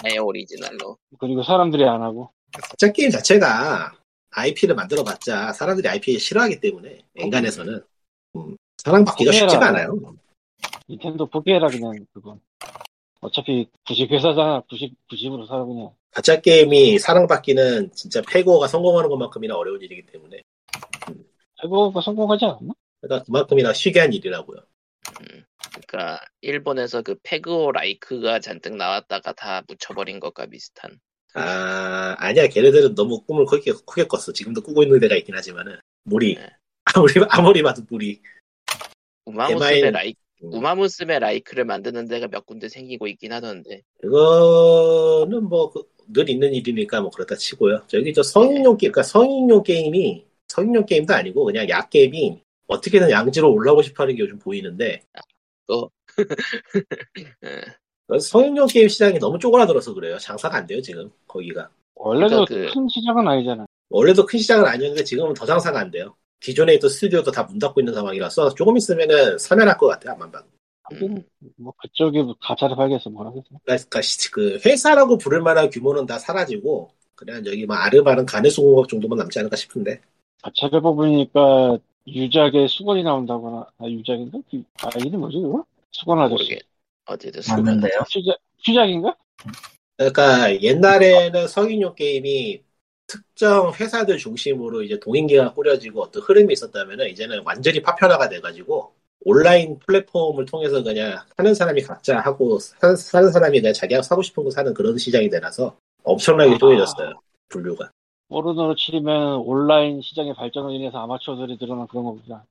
아예 오리지널로. 그리고 사람들이 안 하고. 가챠 게임 자체가 IP를 만들어봤자 사람들이 IP 싫어하기 때문에 엔간해서는 음, 사랑받기가. 쉽지가 않아요. 닌텐도 포기해라 그냥 그건. 어차피 부식 회사잖아. 부식 부식으로 살아 그냥. 가짜 게임이 사랑받기는 진짜 페고가 성공하는 것만큼이나 어려운 일이기 때문에 해고가 성공하지 않았나? 그러니까 그만큼이나 쉬게 한 일이라고요. 그러니까 일본에서 그 페그오 라이크가 잔뜩 나왔다가 다 묻혀버린 것과 비슷한. 아 아니야 걔네들은 너무 꿈을 크게, 크게 꿨어. 지금도 꾸고 있는 데가 있긴 하지만은 무리 네. 아무리 아무리 봐도 무리. 우마무스메 대마인- 라이 음. 우마무스메 라이크를 만드는 데가 몇 군데 생기고 있긴 하던데. 그거는 뭐 늘 있는 일이니까 뭐 그렇다 치고요. 저기 저 성인용 게임, 그러니까 성인용 게임이 성인용 게임도 아니고 그냥 약 게임이 어떻게든 양지로 올라오고 싶어하는 게 요즘 보이는데 예. 성인용 게임 시장이 너무 쪼그라들어서 그래요. 장사가 안 돼요 지금 거기가. 원래도 그러니까 그- 큰 시장은 아니잖아. 원래도 큰 시장은 아니었는데 지금은 더 장사가 안 돼요. 기존에 있던 스튜디오도 다 문 닫고 있는 상황이라서 조금 있으면은 사면할 것 같아요. 안만 봐도. 하긴 뭐 그쪽에 뭐 가차를 팔겠어 뭐라겠어. 그러니까 시- 그 회사라고 부를 만한 규모는 다 사라지고 그냥 저기 뭐 아르바른 가내수공업 정도만 남지 않을까 싶은데 가차를 뽑으니까 유작에 수건이 나온다거나 아 유작인가? 유- 아 이름 뭐지 그거? 수건 아저씨. 어쨌든 수고는 맞는데요. 휴작 휴작인가? 그러니까 옛날에는 성인용 게임이 특정 회사들 중심으로 이제 동인기가 꾸려지고 어떤 흐름이 있었다면 이제는 완전히 파편화가 돼가지고 온라인 플랫폼을 통해서 그냥 하는 사람이 각자 하고 사- 사는 사람이 그냥 자기가 사고 싶은 거 사는 그런 시장이 되라서 엄청나게 아. 쪼개졌어요 분류가 포르노로 치면 온라인 시장의 발전으로 인해서 아마추어들이 늘어난 그런 거구나.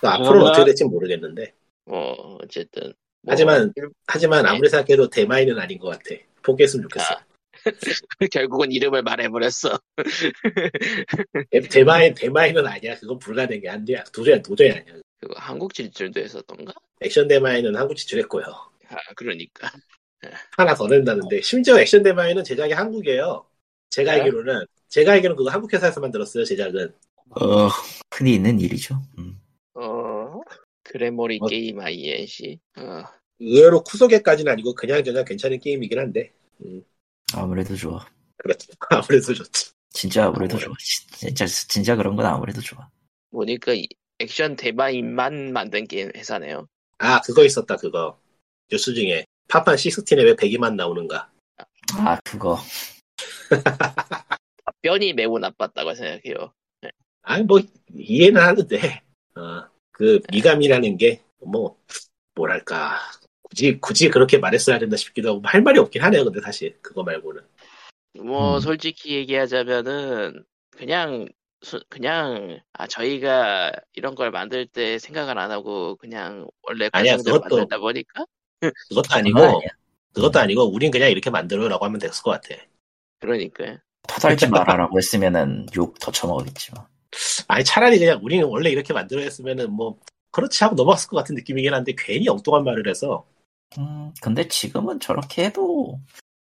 그 앞으로는 그러나- 어떻게 될지 모르겠는데 뭐 어쨌든 뭐 하지만 일- 하지만 네. 아무리 생각해도 대마이는 아닌 것 같아 포기했으면 좋겠어 아, 결국은 이름을 말해버렸어. 대마이 대마이는 아니야 그건 불가능해 안 돼. 도저히 도저히 아니야 그거 한국 진출도 했었던가? 액션 대마이는 한국 지출했고요 아 그러니까. 하나 더 낸다는데 심지어 액션 대마이는 제작이 한국이에요. 제가 네? 알기로는 제가 알기로는 그거 한국 회사에서 만들었어요 제작은. 어, 흔히 있는 일이죠. 음. 어 그래머리 어. 게임 INC. 어, 의외로 쿠소개까지는 아니고 그냥 저냥 괜찮은 게임이긴 한데 아무래도 좋아. 그렇죠. 아무래도 좋지. 진짜 아무래도 아무래도. 좋아. 진짜 진짜 그런 건 아무래도 좋아. 보니까 이- 액션 대마인만 만든 게임 회사네요. 아 그거 있었다 그거 뉴스 중에 파판 16에 왜 100이만 나오는가 아 그거 답변이 매우 나빴다고 생각해요. 아니 뭐 이해는 하는데 어, 그 미감이라는 게 뭐 뭐랄까 굳이 굳이 그렇게 말했어야 된다 싶기도 하고 할 말이 없긴 하네요 근데 사실 그거 말고는. 뭐 음. 솔직히 얘기하자면은 그냥 수- 그냥 아 저희가 이런 걸 만들 때 생각을 안 하고 그냥 원래 아니야, 그것도- 만들다 보니까? 그것도 아니고 아니야. 그것도 아니고 우린 그냥 이렇게 만들어라고 하면 됐을 것 같아. 그러니까 터달지 말아라고 했으면은 욕 더 처먹었겠지만 아니 차라리 그냥 우리는 원래 이렇게 만들어 했으면은 뭐 그렇지 하고 넘어갔을 것 같은 느낌이긴 한데 괜히 엉뚱한 말을 해서 음 근데 지금은 저렇게 해도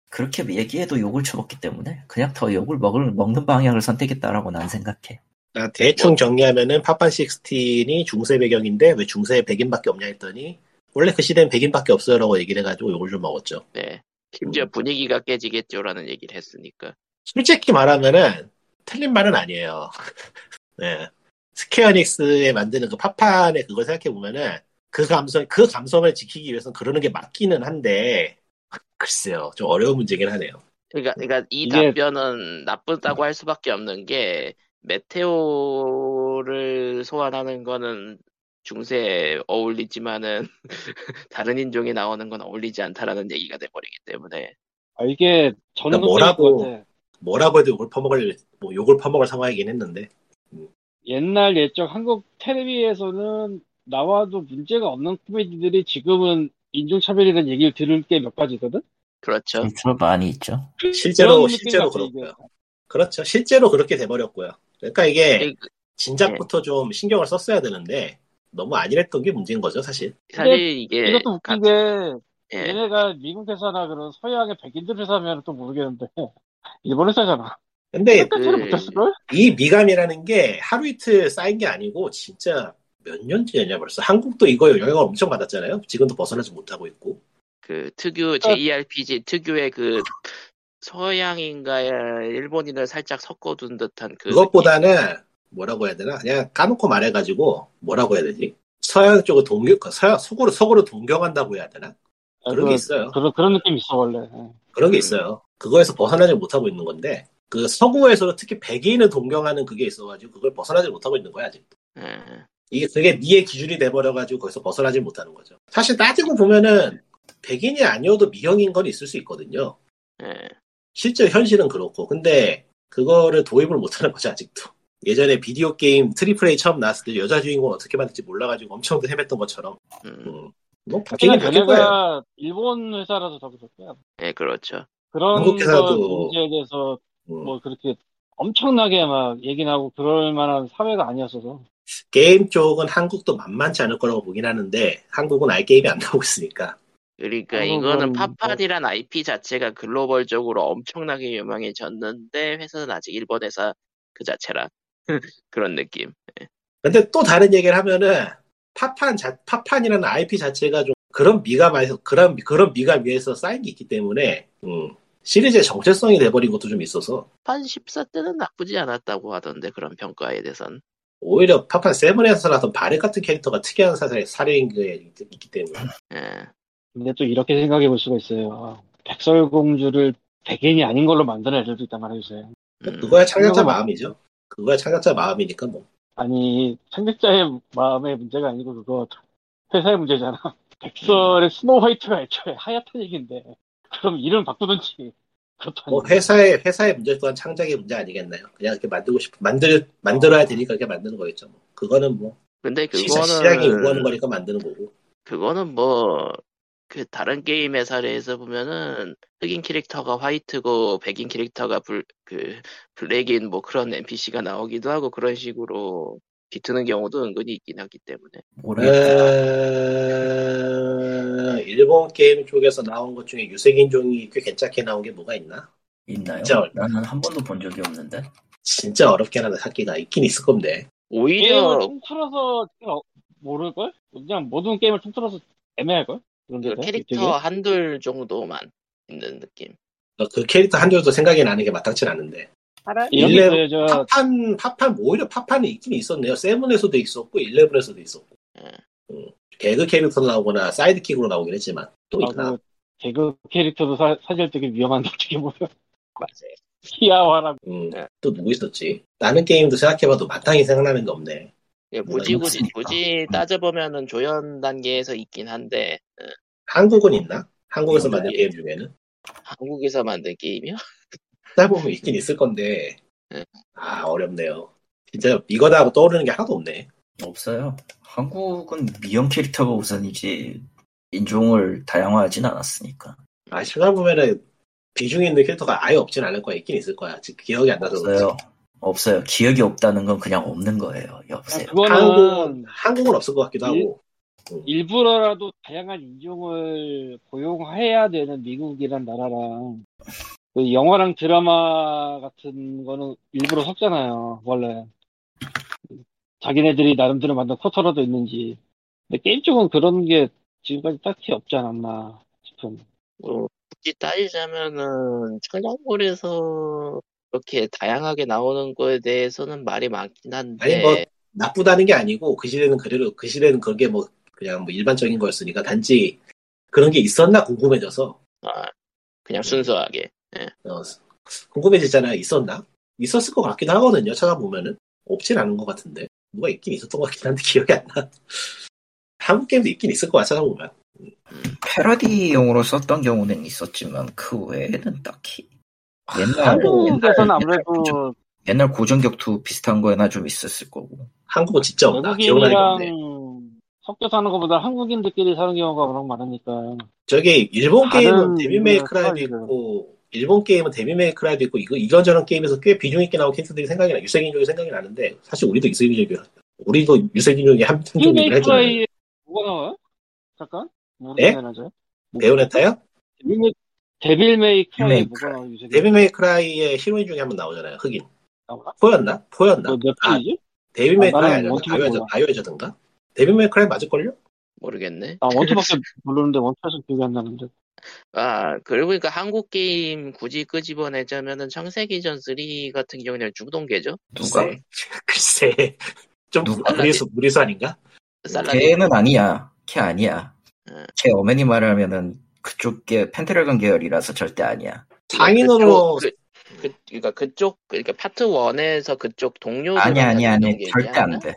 그렇게 얘기해도 욕을 쳐먹기 때문에 그냥 더 욕을 먹을, 먹는 방향을 선택했다라고 난 생각해 나 대충 정리하면은 파판 16이 중세 배경인데 왜 중세에 100인밖에 없냐 했더니 원래 그 시대엔 100인밖에 없어요라고 얘기를 해가지고 욕을 좀 먹었죠. 네 심지어 분위기가 깨지겠죠라는 얘기를 했으니까 솔직히 말하면은 틀린 말은 아니에요. 네. 스퀘어닉스에 만드는 그 파판의 그걸 생각해 보면은 그 감성 그 감성을 지키기 위해서는 그러는 게 맞기는 한데 글쎄요 좀 어려운 문제긴 하네요. 그러니까 그러니까 이 이게- 답변은 나쁘다고 할 수밖에 없는 게 메테오를 소환하는 거는 중세에 어울리지만은 다른 인종이 나오는 건 어울리지 않다라는 얘기가 돼버리기 때문에 아, 이게 저는 그러니까 뭐라고- 같아. 뭐라고 해도 욕을 퍼먹을 뭐 욕을 퍼먹을 상황이긴 했는데 옛날 옛적 한국 텔레비에서는 나와도 문제가 없는 코미디들이 지금은 인종차별이라는 얘기를 들을 게 몇 가지거든? 그렇죠. 그렇죠 많이 있죠 실제로 실제로 이게. 그렇고요. 그렇죠. 실제로 그렇게 돼버렸고요. 그러니까 이게 그- 진작부터 좀 신경을 썼어야 되는데 너무 안일했던 게 문제인 거죠, 사실. 사실 이게 이것도 가- 웃긴 게 예, 얘네가 미국 회사나 그런 서양의 백인들 회사면 또 모르겠는데 일본 회사잖아. 근데 그- 못했을걸? 이 미감이라는 게 하루 이틀 쌓인 게 아니고 진짜 몇 년째냐 벌써. 한국도 이거 영향을 엄청 받았잖아요. 지금도 벗어나지 못하고 있고. 그 특유 JRPG 특유의 그 서양인가 일본인을 살짝 섞어둔 듯한 그 그것보다는 뭐라고 해야 되나? 그냥 까놓고 말해가지고 뭐라고 해야 되지? 서양 쪽을 동경, 서양 서구로 서구로 동경한다고 해야 되나? 그런 게 있어요. 그런 그런 느낌 이 있어 원래. 예. 그런 게 있어요. 그거에서 벗어나지 못하고 있는 건데, 그 서구에서도 특히 백인을 동경하는 그게 있어가지고, 그걸 벗어나지 못하고 있는 거야, 아직도. 느낌. 예. 이게 그게 니의 기준이 돼버려가지고, 거기서 벗어나지 못하는 거죠. 사실 따지고 보면은, 백인이 아니어도 미형인 건 있을 수 있거든요. 예. 실제 현실은 그렇고. 근데, 그거를 도입을 못하는 거죠, 아직도. 예전에 비디오 게임 triple A 처음 나왔을 때 여자 주인공 어떻게 만들지 몰라가지고 엄청 헤맸던 것처럼, 음, 음, 뭐, 바뀌긴 바뀔 거예요. 일본 회사라서 더 거야. 예, 그렇죠. 그런 한국 회사도- 거 문제에 대해서 음. 뭐 그렇게 엄청나게 막 얘기 나고 그럴 만한 사회가 아니었어서. 게임 쪽은 한국도 만만치 않을 거라고 보긴 하는데, 한국은 아예 게임이 안 나오고 있으니까. 그러니까 이거는 뭐- 파판이란 IP 자체가 글로벌적으로 엄청나게 유명해졌는데 회사는 아직 일본 회사 그 자체라 그런 느낌. 근데 또 다른 얘기를 하면은 파판 자, 파판이라는 IP 자체가 좀 그런 미감에서 그런 그런 미감 위에서 쌓인 게 있기 때문에 음, 시리즈의 정체성이 돼버린 것도 좀 있어서 파판 14 때는 나쁘지 않았다고 하던데 그런 평가에 대해선. 오히려 파판 seven에서 나왔던 바렛 같은 캐릭터가 특이한 사례, 사례인 게 있- 있기 때문에 예. 근데 또 이렇게 생각해 볼 수가 있어요. 백설공주를 백인이 아닌 걸로 만드는 애들도 있단 말이에요. 음, 그거야 창작자 마음이죠. 그거야 창작자 마음이니까 뭐 아니 창작자의 마음의 문제가 아니고 그거 회사의 문제잖아. 백설의 Snow White가 애초에 하얗다는 얘기인데 그럼 이름 바꾸든지 뭐 회사의 회사의 문제 또한 창작의 문제 아니겠나요? 그냥 이렇게 만들고 싶 만들 만들어야 되니까 이렇게 만드는 거겠죠. 뭐. 그거는 뭐 근데 그거는 시장이 요구하는 거니까 만드는 거고. 그거는 뭐 그 다른 게임의 사례에서 보면은 흑인 캐릭터가 화이트고 백인 캐릭터가 불 그 블랙인 뭐 그런 NPC가 나오기도 하고 그런 식으로 비트는 경우도 은근히 있긴 하기 때문에 모르겠다 어, 일본 게임 쪽에서 나온 것 중에 유색인종이 꽤 괜찮게 나온 게 뭐가 있나? 있나요? 진짜 나는 한 번도 본 적이 없는데 진짜 어렵긴 하다 찾기가 있긴 있을 건데. 오히려 게임을 통틀어서 어- 모를 걸? 그냥 모든 게임을 통틀어서 애매할 걸? 그런 그 캐릭터 한둘 정도만 있는 느낌. 그 캐릭터 한둘도 생각이 나는 게 마땅치 않은데. 게 일레-. 저 파판 파판 오히려 파판이 있긴 있었네요. seven에서도 있었고 eleven에서도 있었고. 예. 음, 개그 캐릭터로 나오거나 sidekick으로 나오긴 했지만 또 아, 있나? 그 개그 캐릭터도 사, 사실 되게 위험한데 어떻게 보면 맞아요. 희화화라 음, 네. 또 누구 있었지? 다른 게임도 생각해봐도 마땅히 생각나는 게 없네. 예, 굳이 굳이 없으니까. 굳이 따져보면은 조연 단계에서 있긴 한데 한국은 있나? 한국에서 음, 만든 예. 게임 중에는 한국에서 만든 게임이요? 찾아보면 있긴 있을 건데 네. 아 어렵네요. 진짜 이거다 하고 떠오르는 게 하나도 없네. 없어요. 한국은 미형 캐릭터가 우선이지 인종을 다양화하진 않았으니까. 아 찾아보면은 비중이 있는 캐릭터가 아예 없진 않을 거야. 있긴 있을 거야. 지금 기억이 안 나서 그렇지. 없어요. 없어요. 기억이 없다는 건 그냥 없는 거예요. 여보세요. 그거는 한국은 한국은 없을 것 같기도 일- 하고. 일부러라도 다양한 인종을 고용해야 되는 미국이란 나라랑 그 영화랑 드라마 같은 거는 일부러 섞잖아요 원래. 자기네들이 나름대로 만든 쿼터라도 있는지. 근데 게임 쪽은 그런 게 지금까지 딱히 없지 않았나 싶은. 뭐 굳이 따지자면은 청량골에서 이렇게 다양하게 나오는 거에 대해서는 말이 많긴 한데. 아니, 뭐, 나쁘다는 게 아니고 그 시대는 그대로 그 시대는 그게 뭐 그냥 뭐 일반적인 거였으니까 단지 그런 게 있었나 궁금해져서. 아, 그냥 순수하게 어, 궁금해지잖아요. 있었나? 있었을 것 같기도 하거든요. 찾아보면은 없진 않은 것 같은데 누가 있긴 있었던 것 같긴 한데 기억이 안 나. 한국 게임도 있긴 있을 거야 찾아보면. 패러디용으로 썼던 경우는 있었지만 그 외에는 딱히 옛날 한국에서는 옛날, 아무래도 옛날 고전격투 비슷한 거에나 좀 있었을 거고. 한국은 진짜 없다. 기억나는 게 없네. 외국인이랑 섞여 사는 것보다 한국인들끼리 사는 경우가 워낙 많으니까 저기 일본 게임은 데뷔메이크라이도 스타일들. 있고 일본 게임은 데뷔메이크라이도 있고 이거 이런저런 게임에서 꽤 비중 있게 나온 캐릭터들이 생각이 나 유색인 종이 생각이 나는데 사실 우리도 유색인 종이 우리도 유색인 종이 한 종이긴 했잖아요. 히메이크라이에 뭐가 나와요? 잠깐 모르겠네 나죠 베요네타요? Devil, Devil May Cry. 뭐가 나와요 요새 Devil May Cry의 히로인 중에 한 번 나오잖아요. 흑인. 나오나? four였나? four였나? 몇 아, 편이지? Devil May Cry 나는 아니라 one two밖에 바이오해저, 몰라. 바이오해저든가? Devil May Cry 맞을걸요? 모르겠네. 아 원투밖에 모르는데 원투에서 기억이 안 나는데 아 그리고 그러니까 한국 게임 굳이 끄집어내자면은 창세기전 3 같은 경우는 중동계죠. 누가? 글쎄. 글쎄. 좀 누가? 무리수, 무리수 아닌가? 걔는 아니야. 걔 아니야. 음. 걔 어머니 말하면은 그쪽 게 펜트래건 계열이라서 절대 아니야. 상인으로 그쪽, 그, 그, 그 러니까 그쪽 그러니까 파트 1에서 그쪽 동료 아니 아니 아니 절대 안 돼.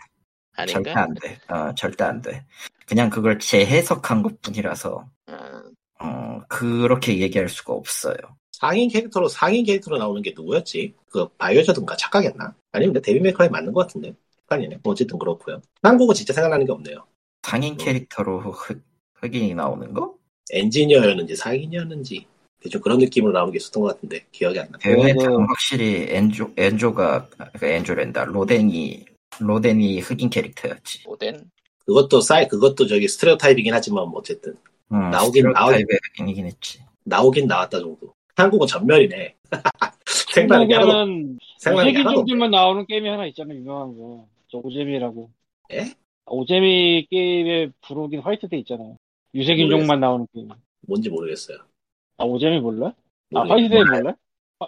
아닌가? 절대 안 돼. 어 절대 안 돼. 그냥 그걸 재해석한 것 뿐이라서 아, 어 그렇게 얘기할 수가 없어요. 상인 캐릭터로 상인 캐릭터로 나오는 게 누구였지? 그 바이오헤저든가 착각했나? 아니면 데뷔메이크라이 맞는 것 같은데. 헷갈리네. 뭐 어쨌든 그렇고요. 한국은 진짜 생각나는 게 없네요. 상인 캐릭터로 흑, 흑인이 나오는 거? 엔지니어였는지 상인이었는지 대충 그런 느낌으로 나오는 게 있었던 것 같은데 기억이 안 나. 배우에는 확실히 엔조 엔조가 그 엔조랜다 로덴이 로덴이 흑인 캐릭터였지. 오덴 그것도 사이 그것도 저기 스트레오 타입이긴 하지만 뭐 어쨌든 음, 나오긴 스테레오타입의 흑인이긴 했지. 나오긴 나왔다 정도. 한국은 전멸이네. 생각나는 게 하나도 생각나는 게 하나도 없네. 유색인종들만 나오는 게임이 하나 있잖아요 유명한 거. 저 오재미라고. 예? 아, 오재미 게임의 부록인 화이트데이 있잖아요. 유색인종만 나오는 게임. 뭔지 모르겠어요. 아 오재미 몰라? 아 모르겠- 화이트데이 몰라?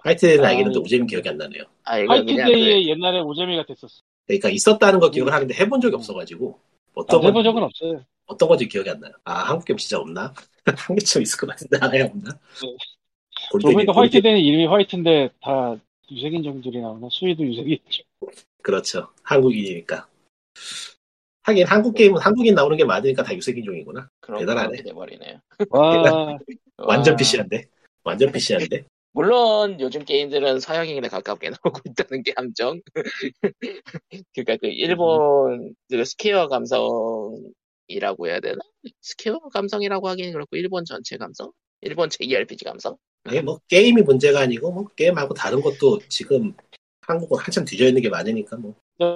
화이트는 아, 알겠는데 예. 오재미 기억이 안 나네요. 아 이거 그냥 그, 화이트데이에 옛날에 오재미가 됐었어. 그러니까 있었다는 거 기억을 하는데 해본 적이 없어가지고 나 어떤 해본 건지, 적은 없어요. 어떤 건지 기억이 안 나요. 아 한국 게임 진짜 없나? 한 개쯤 있을 것 같은데 하나야 없나? 네. 그러니까 골때리. 화이트데이는 이름이 화이트인데 다 유색인종들이 나오나? 수위도 유색인종. 그렇죠. 한국인이니까. 하긴 한국 게임은 한국인 나오는 게 많으니까 다 유색인종이구나. 대단하네. 돼버리네요. 와, 완전 와. PC한데. 완전 PC한데. 물론 요즘 게임들은 서양인에 가깝게 나오고 있다는 게 함정. 그러니까 그 일본 그 스퀘어 감성이라고 해야 되나? 스퀘어 감성이라고 하기는 그렇고 일본 전체 감성? 일본 JRPG 감성? 이게 뭐 게임이 문제가 아니고 뭐 게임하고 다른 것도 지금 한국은 한참 뒤져 있는 게 많으니까 뭐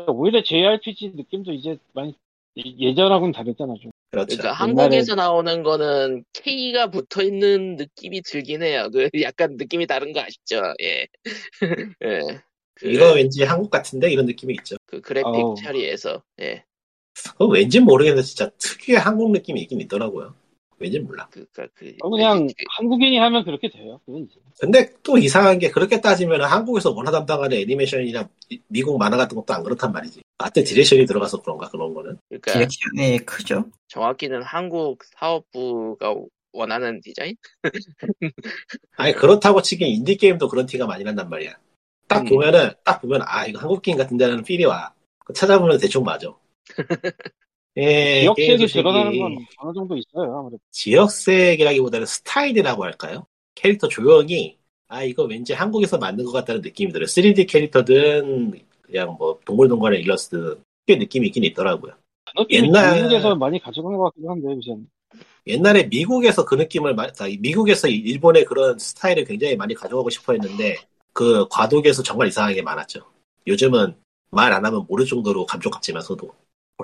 오히려 JRPG 느낌도 이제 많이 예전하고는 다르잖아 좀. 그렇죠. 그러니까 옛날에- 한국에서 나오는 거는 K가 붙어 있는 느낌이 들긴 해요. 그 약간 느낌이 다른 거 아시죠? 예. 예. 그, 이거 왠지 한국 같은데 이런 느낌이 있죠. 그 그래픽 어우. 처리에서 예. 그 왠지 모르겠는데 진짜 특유의 한국 느낌이 있긴 있더라고요. 왠지 몰라. 그니까 그 어, 그냥 그- 한국인이 하면 그렇게 돼요. 그건 이제. 근데 또 이상한 게 그렇게 따지면 한국에서 원화 담당하는 애니메이션이나 미- 미국 만화 같은 것도 안 그렇단 말이지. art direction이 들어가서 그런가 그런 거는. 그러니까 direction이 크죠? 정확히는 한국 사업부가 원하는 디자인? 아니 그렇다고 치긴 인디 게임도 그런 티가 많이 난단 말이야. 딱 음. 보면은 딱 보면 아 이거 한국 게임 같은데라는 feel이 와. 찾아보면 대충 맞아. 예, 지역색이 드러나는 건 어느 정도 있어요. 아무래도. 지역색이라기보다는 스타일이라고 할까요? 캐릭터 조형이 아 이거 왠지 한국에서 만든 것 같다는 느낌이 들어요. 3D 캐릭터든 그냥 뭐 동글동글한 일러스트 꽤 느낌이 있긴 있더라고요. 그 옛날- 중국에서 많이 가져간 것 같기도 한데 요새 옛날에 미국에서 그 느낌을 마- 아, 미국에서 일본의 그런 스타일을 굉장히 많이 가져가고 싶어 했는데 그 과도기에서 정말 이상한 게 많았죠. 요즘은 말 안 하면 모를 정도로 감쪽같지만서도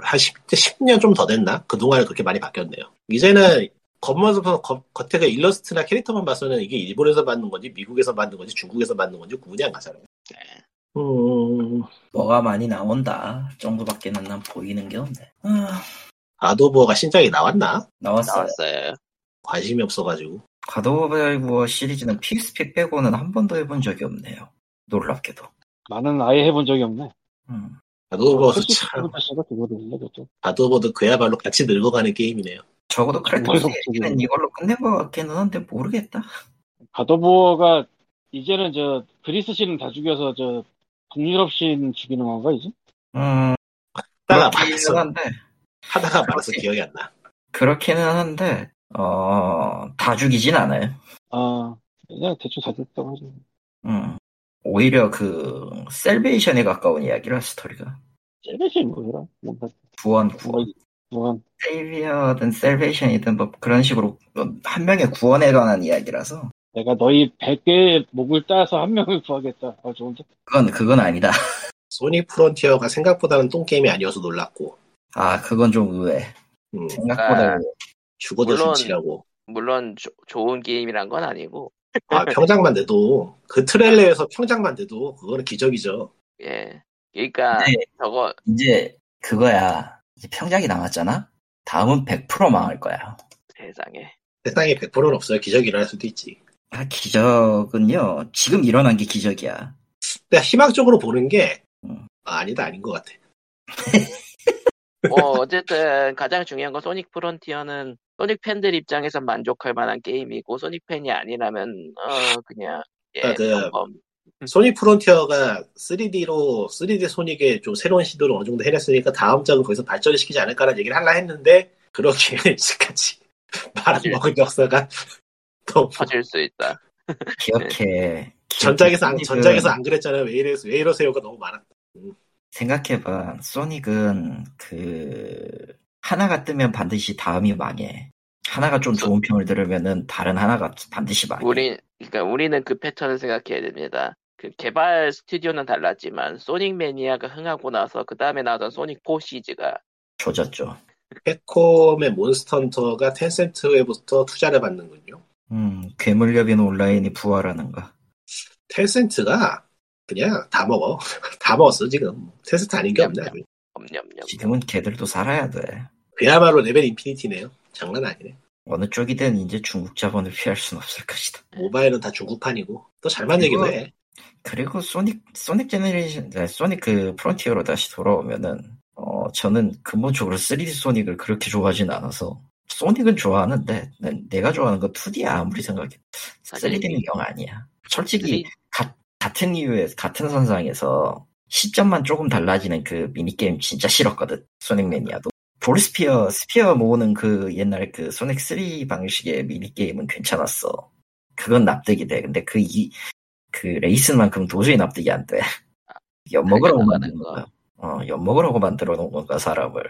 한 10, 10 년 좀 더 됐나? 그동안에 그렇게 많이 바뀌었네요. 이제는 겉모습 겉- 겉에 그 일러스트나 캐릭터만 봐서는 이게 일본에서 만든 건지 미국에서 만든 건지 중국에서 만든 건지 구분이 안 가잖아요. 네. 음, 뭐가 많이 나온다 정도밖에는 난 보이는 게 없네. 아, 아도버가 신작이 나왔나? 나왔어요. 나왔어요. 관심이 없어가지고. 가도베이버 시리즈는 PSP 빼고는 한 번도 해본 적이 없네요. 놀랍게도. 나는 아예 해본 적이 없네. 음. 아도버도 솔직히 참. 아도버도 그야말로 같이 늙어가는 게임이네요. 적어도 크레토스 그래서 얘기는 지금- 이걸로 끝낸 것 같기는 한데 모르겠다. 가도부어가 이제는 저 그리스 신은 다 죽여서 저 북유럽 신 죽이는 건가 이제? 음, 하다가 말았어. 한데, 하다가 말아서 기억이 안 나. 그렇기는 한데, 어, 다 죽이진 않아요. 아 그냥 대충 다 됐다고 하죠. 음. 오히려 그, 셀베이션에 가까운 이야기라, 스토리가. 셀베신 뭐더라? 뭔가 구원, 구원. 뭐가 세이비어든 셀베이션이든 뭐 그런 식으로 한 명의 구원에 관한 이야기라서 내가 너희 100개의 목을 따서 한 명을 구하겠다. 아 좋은데? 그건 그건 아니다. 소닉 프론티어가 생각보다는 똥게임이 아니어서 놀랐고, 아 그건 좀 의외. 음, 생각보다 아. 죽어도 진치라고. 물론 조- 좋은 게임이란 건 아니고 아, 평장만 돼도, 그 트레일러에서 평장만 돼도, 그거는 기적이죠. 예. 그러니까 네. 저거 이제 그거야. 이제 평작이 남았잖아. 다음은 100% 망할 거야. 세상에 세상에 100%는 없어요. 기적이 일어날 수도 있지. 아 기적은요. 지금 일어난 게 기적이야. 근데 희망적으로 보는 게, 음. 아, 아니다, 아닌 것 같아. 뭐 어쨌든 가장 중요한 건 소닉 프론티어는 소닉 팬들 입장에서 만족할 만한 게임이고 소닉 팬이 아니라면 어 그냥 예 아, 그-. 소닉 프론티어가 3D로, 3D 소닉의 좀 새로운 시도를 어느 정도 해냈으니까 다음 작은 거기서 발전을 시키지 않을까라는 얘기를 하려 했는데, 그렇게 지금까지 말안 예. 먹은 역사가 너무 터질 수 있다. 기억해. 전작에서 안, 전작에서 안 그랬잖아요. 왜 이래, 왜 이러세요가 너무 많았다. 생각해봐. 소닉은 그 하나가 뜨면 반드시 다음이 망해. 하나가 좀 좋은 평을 들으면은 다른 하나가 반드시 망해. 우리 그러니까 우리는 그 패턴을 생각해야 됩니다. 그 개발 스튜디오는 달랐지만 소닉 매니아가 흥하고 나서 그 다음에 나왔던 소닉 4 시즈가 조졌죠. 캡콤의 몬스터 헌터가 텐센트에부터 투자를 받는군요. 음, 괴물엽인 온라인이 부활하는 거. 텐센트가 그냥 다 먹어. 다 먹었어, 지금. 텐센트 아닌 게 없네. 엄냠냠. 지금은 걔들도 살아야 돼. 그야말로 레벨 인피니티네요. 장난 아니네. 어느 쪽이든 이제 중국 자본을 피할 순 없을 것이다. 모바일은 다 중국판이고. 또 잘 만들기도 해. 그리고 소닉, 소닉 제너레이션, 네, 소닉 그 프론티어로 다시 돌아오면은, 어, 저는 근본적으로 3D 소닉을 그렇게 좋아하진 않아서, 소닉은 좋아하는데, 난 내가 좋아하는 건 2D야, 아무리 생각해도. 사실 3D는 영 아니야. 솔직히, 쓰리- 같은 이유에, 같은 선상에서, 시점만 조금 달라지는 그 미니게임 진짜 싫었거든. 소닉 매니아도. blue sphere, sphere 모으는 그 옛날 그 소닉 3 방식의 미니게임은 괜찮았어. 그건 납득이 돼. 근데 그 이, 그 레이스만큼 도저히 납득이 안 돼. 엿먹으라고 만든 거. 건가? 어, 엿먹으라고 만들어 놓은 건가, 사람을.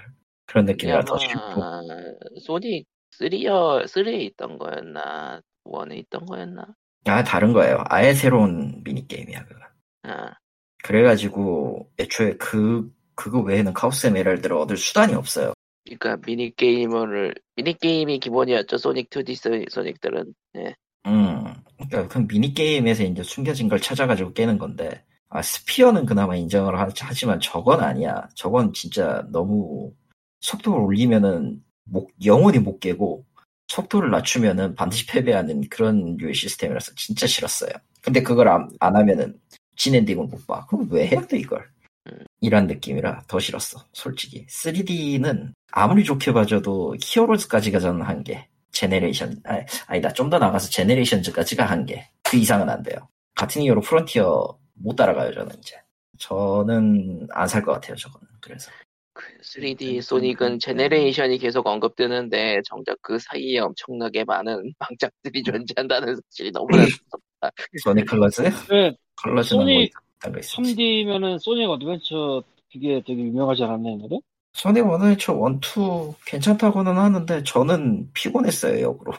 그런 느낌이라 더. 아마 소닉 3여 3에 있던 거였나 1에 있던 거였나? 아, 다른 거예요. 아예 새로운 미니게임이야, 그거. 아, 그래가지고, 애초에 그, 그거 외에는 카오스 에메랄드를 얻을 수단이 없어요. 그러니까 미니 게이머를 미니 게임이 기본이었죠 소닉 2D 소- 소닉들은. 예. 음, 그러니까 그 미니게임에서 이제 숨겨진 걸 찾아가지고 깨는 건데, 아, 스피어는 그나마 인정을 하, 하지만 저건 아니야. 저건 진짜 너무 속도를 올리면은 못, 영원히 못 깨고, 속도를 낮추면은 반드시 패배하는 그런 류의 시스템이라서 진짜 싫었어요. 근데 그걸 안, 안 하면은 진엔딩은 못 봐. 그럼 왜 해야 돼 이걸? 음. 이런 느낌이라 더 싫었어. 솔직히 3D는 아무리 좋게 봐줘도 히어로즈까지가 저는 한계. 제네레이션 아니, 아니다 좀 더 나가서 제네레이션즈까지가 한계. 그 이상은 안 돼요. 같은 이유로 프론티어 못 따라가요 저는 이제. 저는 안 살 것 같아요 저거는. 그래서 그 3D 소닉은 제네레이션이 계속 언급되는데 정작 그 사이에 엄청나게 많은 망작들이 존재한다는 사실이 너무나 무섭다. 소닉 컬러즈? 네, 컬러즈는 뭐 있었지. 3D면은 소닉 어드벤처 그게 되게 유명하지 않았나 옛날에? 소닉 어드벤처 one two 괜찮다고는 하는데 저는 피곤했어요 역으로.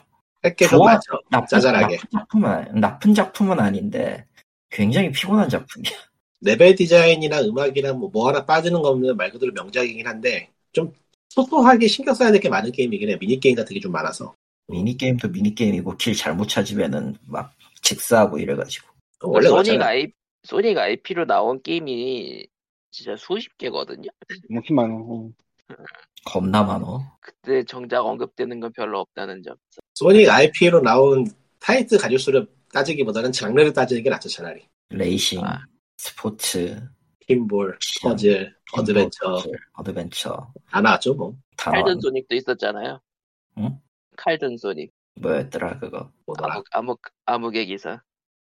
좋아. 나쁜, 짜잘하게. 나쁜 작품은 나쁜 작품은 아닌데 굉장히 피곤한 작품이야. 레벨 디자인이나 음악이랑 뭐, 뭐 하나 빠지는 거 없는 말 그대로 명작이긴 한데 좀 소소하게 신경 써야 될 게 많은 게임이긴 해. 미니게임 같은 게 좀 많아서. 미니 게임도 미니 게임이고 길 잘못 찾으면은 막 즉사하고 이래가지고 원래 소닉. 아이 소닉 IP로 나온 게임이 진짜 수십 개거든요. 이렇게 많아. 응. 겁나 많어. 그때 정작 언급되는 건 별로 없다는 점. 소닉 IP로 나온 타이틀 가짓수를 따지기보다는 장르를 따지는 게 낫죠 차라리. 레이싱, 아. 스포츠, 핀볼, 퍼즐, 어드벤처 어드벤처 다 나왔죠 뭐. 단원 칼든 소닉도 있었잖아요. 응? 칼든 소닉 뭐였더라 그거. 뭐더라. 암흑 암흑 암흑의 기사.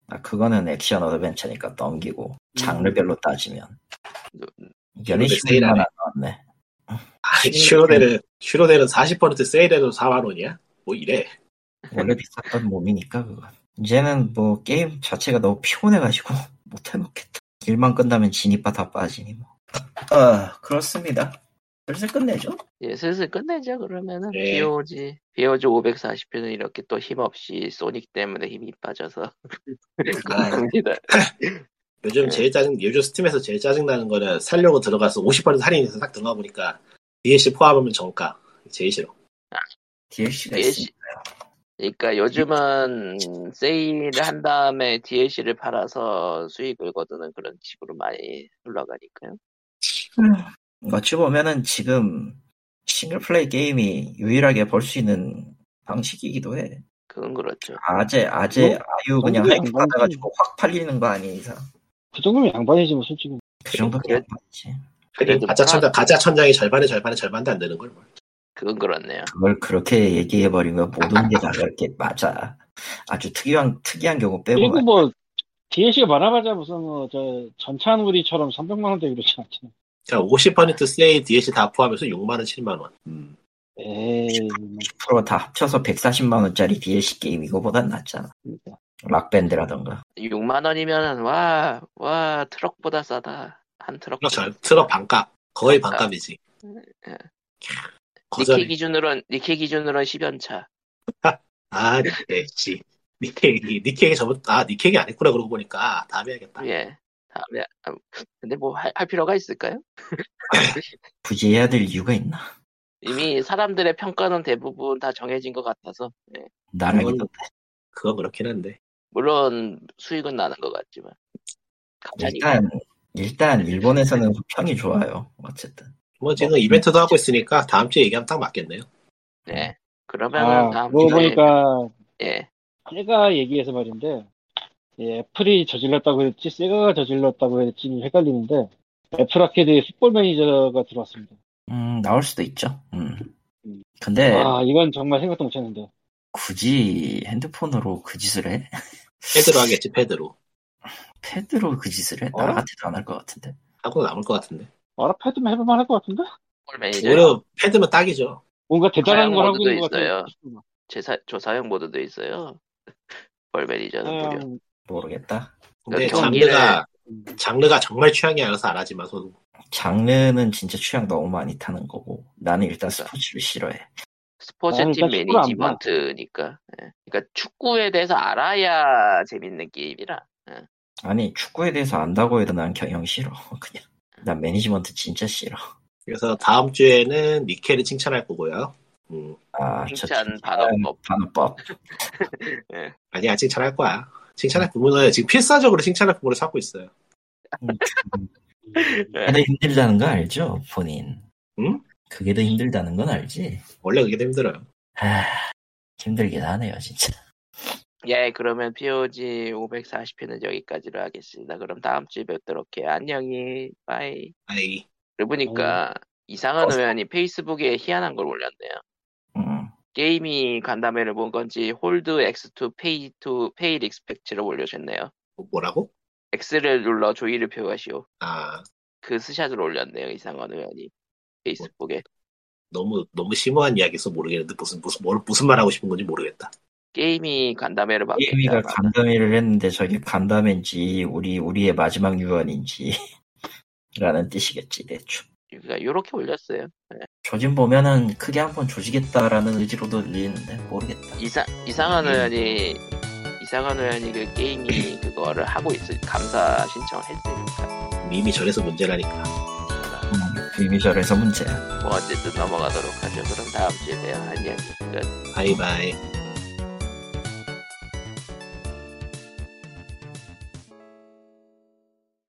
아 그거는 액션 어드벤처니까 넘기고 장르별로 따지면 노- 연애 음. 안 나왔네. 아, 슈로데는 슈로데는 40% 세일해도 4만 원이야? 뭐 이래. 원래 비쌌던 몸이니까 그거. 이제는 뭐 게임 자체가 너무 피곤해가지고 못 해먹겠다. 일만 끝나면 진입바 다 빠지니 뭐. 아 그렇습니다. 슬슬 끝내죠. 예, 슬슬 끝내죠. 그러면은 예. BOG BOG 540편은 이렇게 또 힘없이 소닉 때문에 힘이 빠져서 아, 겁니다. 요즘 네. 제일 짜증 요즘 스팀에서 제일 짜증 나는 거는 살려고 들어가서 50% 할인해서 딱 들어가 보니까 DLC 포함하면 정가. 제일 싫어. DLC가 DLC. 있으니까. 그러니까 요즘은 세일을 한 다음에 DLC를 팔아서 수익을 거두는 그런 식으로 많이 흘러가니까요. 어찌 보면은 지금 싱글플레이 게임이 유일하게 벌수 있는 방식이기도 해. 그건 그렇죠. 아재, 아재, 뭐, 아유 그냥 정도의 하이프. 받아가지고 확 팔리는 거 아닌 이상. 그 정도면 양반이지 뭐 솔직히. 그 그래. 양반이지. 그래도 가짜 파- 천장 가짜 천장이 절반에 절반에 절반도 안 되는 걸. 뭐. 그건 그렇네요. 그걸 그렇게 얘기해버리면 모든 게 다 그렇게 맞아. 아주 특이한, 특이한 경우 빼고. 그리고 뭐 DLC가 많아봤자 무슨 뭐 저 전차누리처럼 300만 원대 그렇지 않잖아. 자, 50% 세일 DLC 다 포함해서 6만 원, 7만 원. 음. 에이, 뭐, 10%다 합쳐서 140만원짜리 DLC 게임 이거보단 낫잖아. 그러니까. 락밴드라던가. 6만 원이면 와, 와 트럭보다 싸다. 한 트럭. 트럭, 절- 트럭 반값. 거의 반값. 반값이지. 예. 거절해. 니케 기준으로는 니케 기준으로는 10연차. 아, 니케, 씨. 니케, 니케이 저번, 아, 니케이 아니구나, 그러고 보니까. 다음에 해야겠다. 예. 다음에 아, 근데 뭐할 필요가 있을까요? 굳이 해야 될 이유가 있나? 이미 사람들의 평가는 대부분 다 정해진 것 같아서 예. 나라기도 그건 그렇긴 한데. 물론 수익은 나는 것 같지만 갑자기 일단, 일단 일본에서는 평이 좋아요. 어쨌든. 뭐 지금 이벤트도 하고 있으니까 다음 주에 얘기하면 딱 맞겠네요. 네 그러면은 아, 다음 그러고 주에 보니까 예 세가 얘기해서 말인데 예, 애플이 저질렀다고 했지 세가가 저질렀다고 했지 헷갈리는데 애플 아케이드에 풋볼 매니저가 들어왔습니다. 음, 나올 수도 있죠. 음. 음. 근데 아 이건 정말 생각도 못했는데 굳이 핸드폰으로 그 짓을 해? 패드로 하겠지, 패드로. 패드로 그 짓을 해? 어? 나 같아도 안 할 것 같은데. 하고 남을 것 같은데. 아라 패드만 해볼만 할 것 같은데 볼 매니저 오히려 패드면 딱이죠. 뭔가 대단한 걸 하고 있는 것 있어요. 같아요. 제사, 조사용 모드도 있어요. 볼 매니저는 무료. 사양- 모르겠다. 근데 경기를- 장르가, 음. 장르가 정말 취향이 알아서 안 하지만 서도. 장르는 진짜 취향 너무 많이 타는 거고 나는 일단 스포츠를 싫어해. 스포츠 나는 팀 일단 축구를 안 봐. 매니지먼트니까. 예. 그러니까 축구에 대해서 알아야 재밌는 게임이라. 아니 축구에 대해서 안다고 해도 난 경영 싫어. 그냥 난 매니지먼트 진짜 싫어. 그래서 다음 주에는 니케를 칭찬할 거고요. 음, 아, 저 칭찬 반어법. 반어법. 아니야, 칭찬할 거야. 칭찬할 부분은 지금 필사적으로 칭찬할 부분을 찾고 있어요. 음, 그게 더 힘들다는 거 알죠, 본인? 응? 그게 더 힘들다는 건 알지. 원래 그게 더 힘들어요. 아, 힘들긴 하네요, 진짜. 예, 그러면 POG 540회는 여기까지로 하겠습니다. 그럼 다음 주에 뵙도록 해요. 안녕히, 빠이. 아이 그러고 보니까 이상한 어. 의원이 페이스북에 희한한 걸 올렸네요. 음, 게임위 간담회를 본 건지 홀드 X2 페이 투 페이 익스펙트를 올려줬네요. 뭐- 뭐라고? X를 눌러 조의를 표하시오. 아 그 스샷을 올렸네요. 이상헌 의원이 페이스북에. 너무 너무 심오한 이야기해서 모르겠는데 무슨 무슨 뭘 무슨 말 하고 싶은 건지 모르겠다. 게임위 간담회를 게임위가 받겠다. 간담회를 했는데 저게 간담회인지 우리 우리의 마지막 유언인지 라는 뜻이겠지 대충. 그러니까 요렇게 올렸어요. 조짐 보면은 크게 한번 조지겠다라는 의지로도 들리는데 모르겠다. 이상 이상한 의원이 이상한 의원이 그 게임이 그거를 하고 있을 감사 신청을 했으니까 이미 저래서 문제라니까. 음, 이미 절에서 문제야. 뭐 어쨌든 넘어가도록 하죠. 그럼 다음 주에 봬요. 안녕. 끝. 바이바이.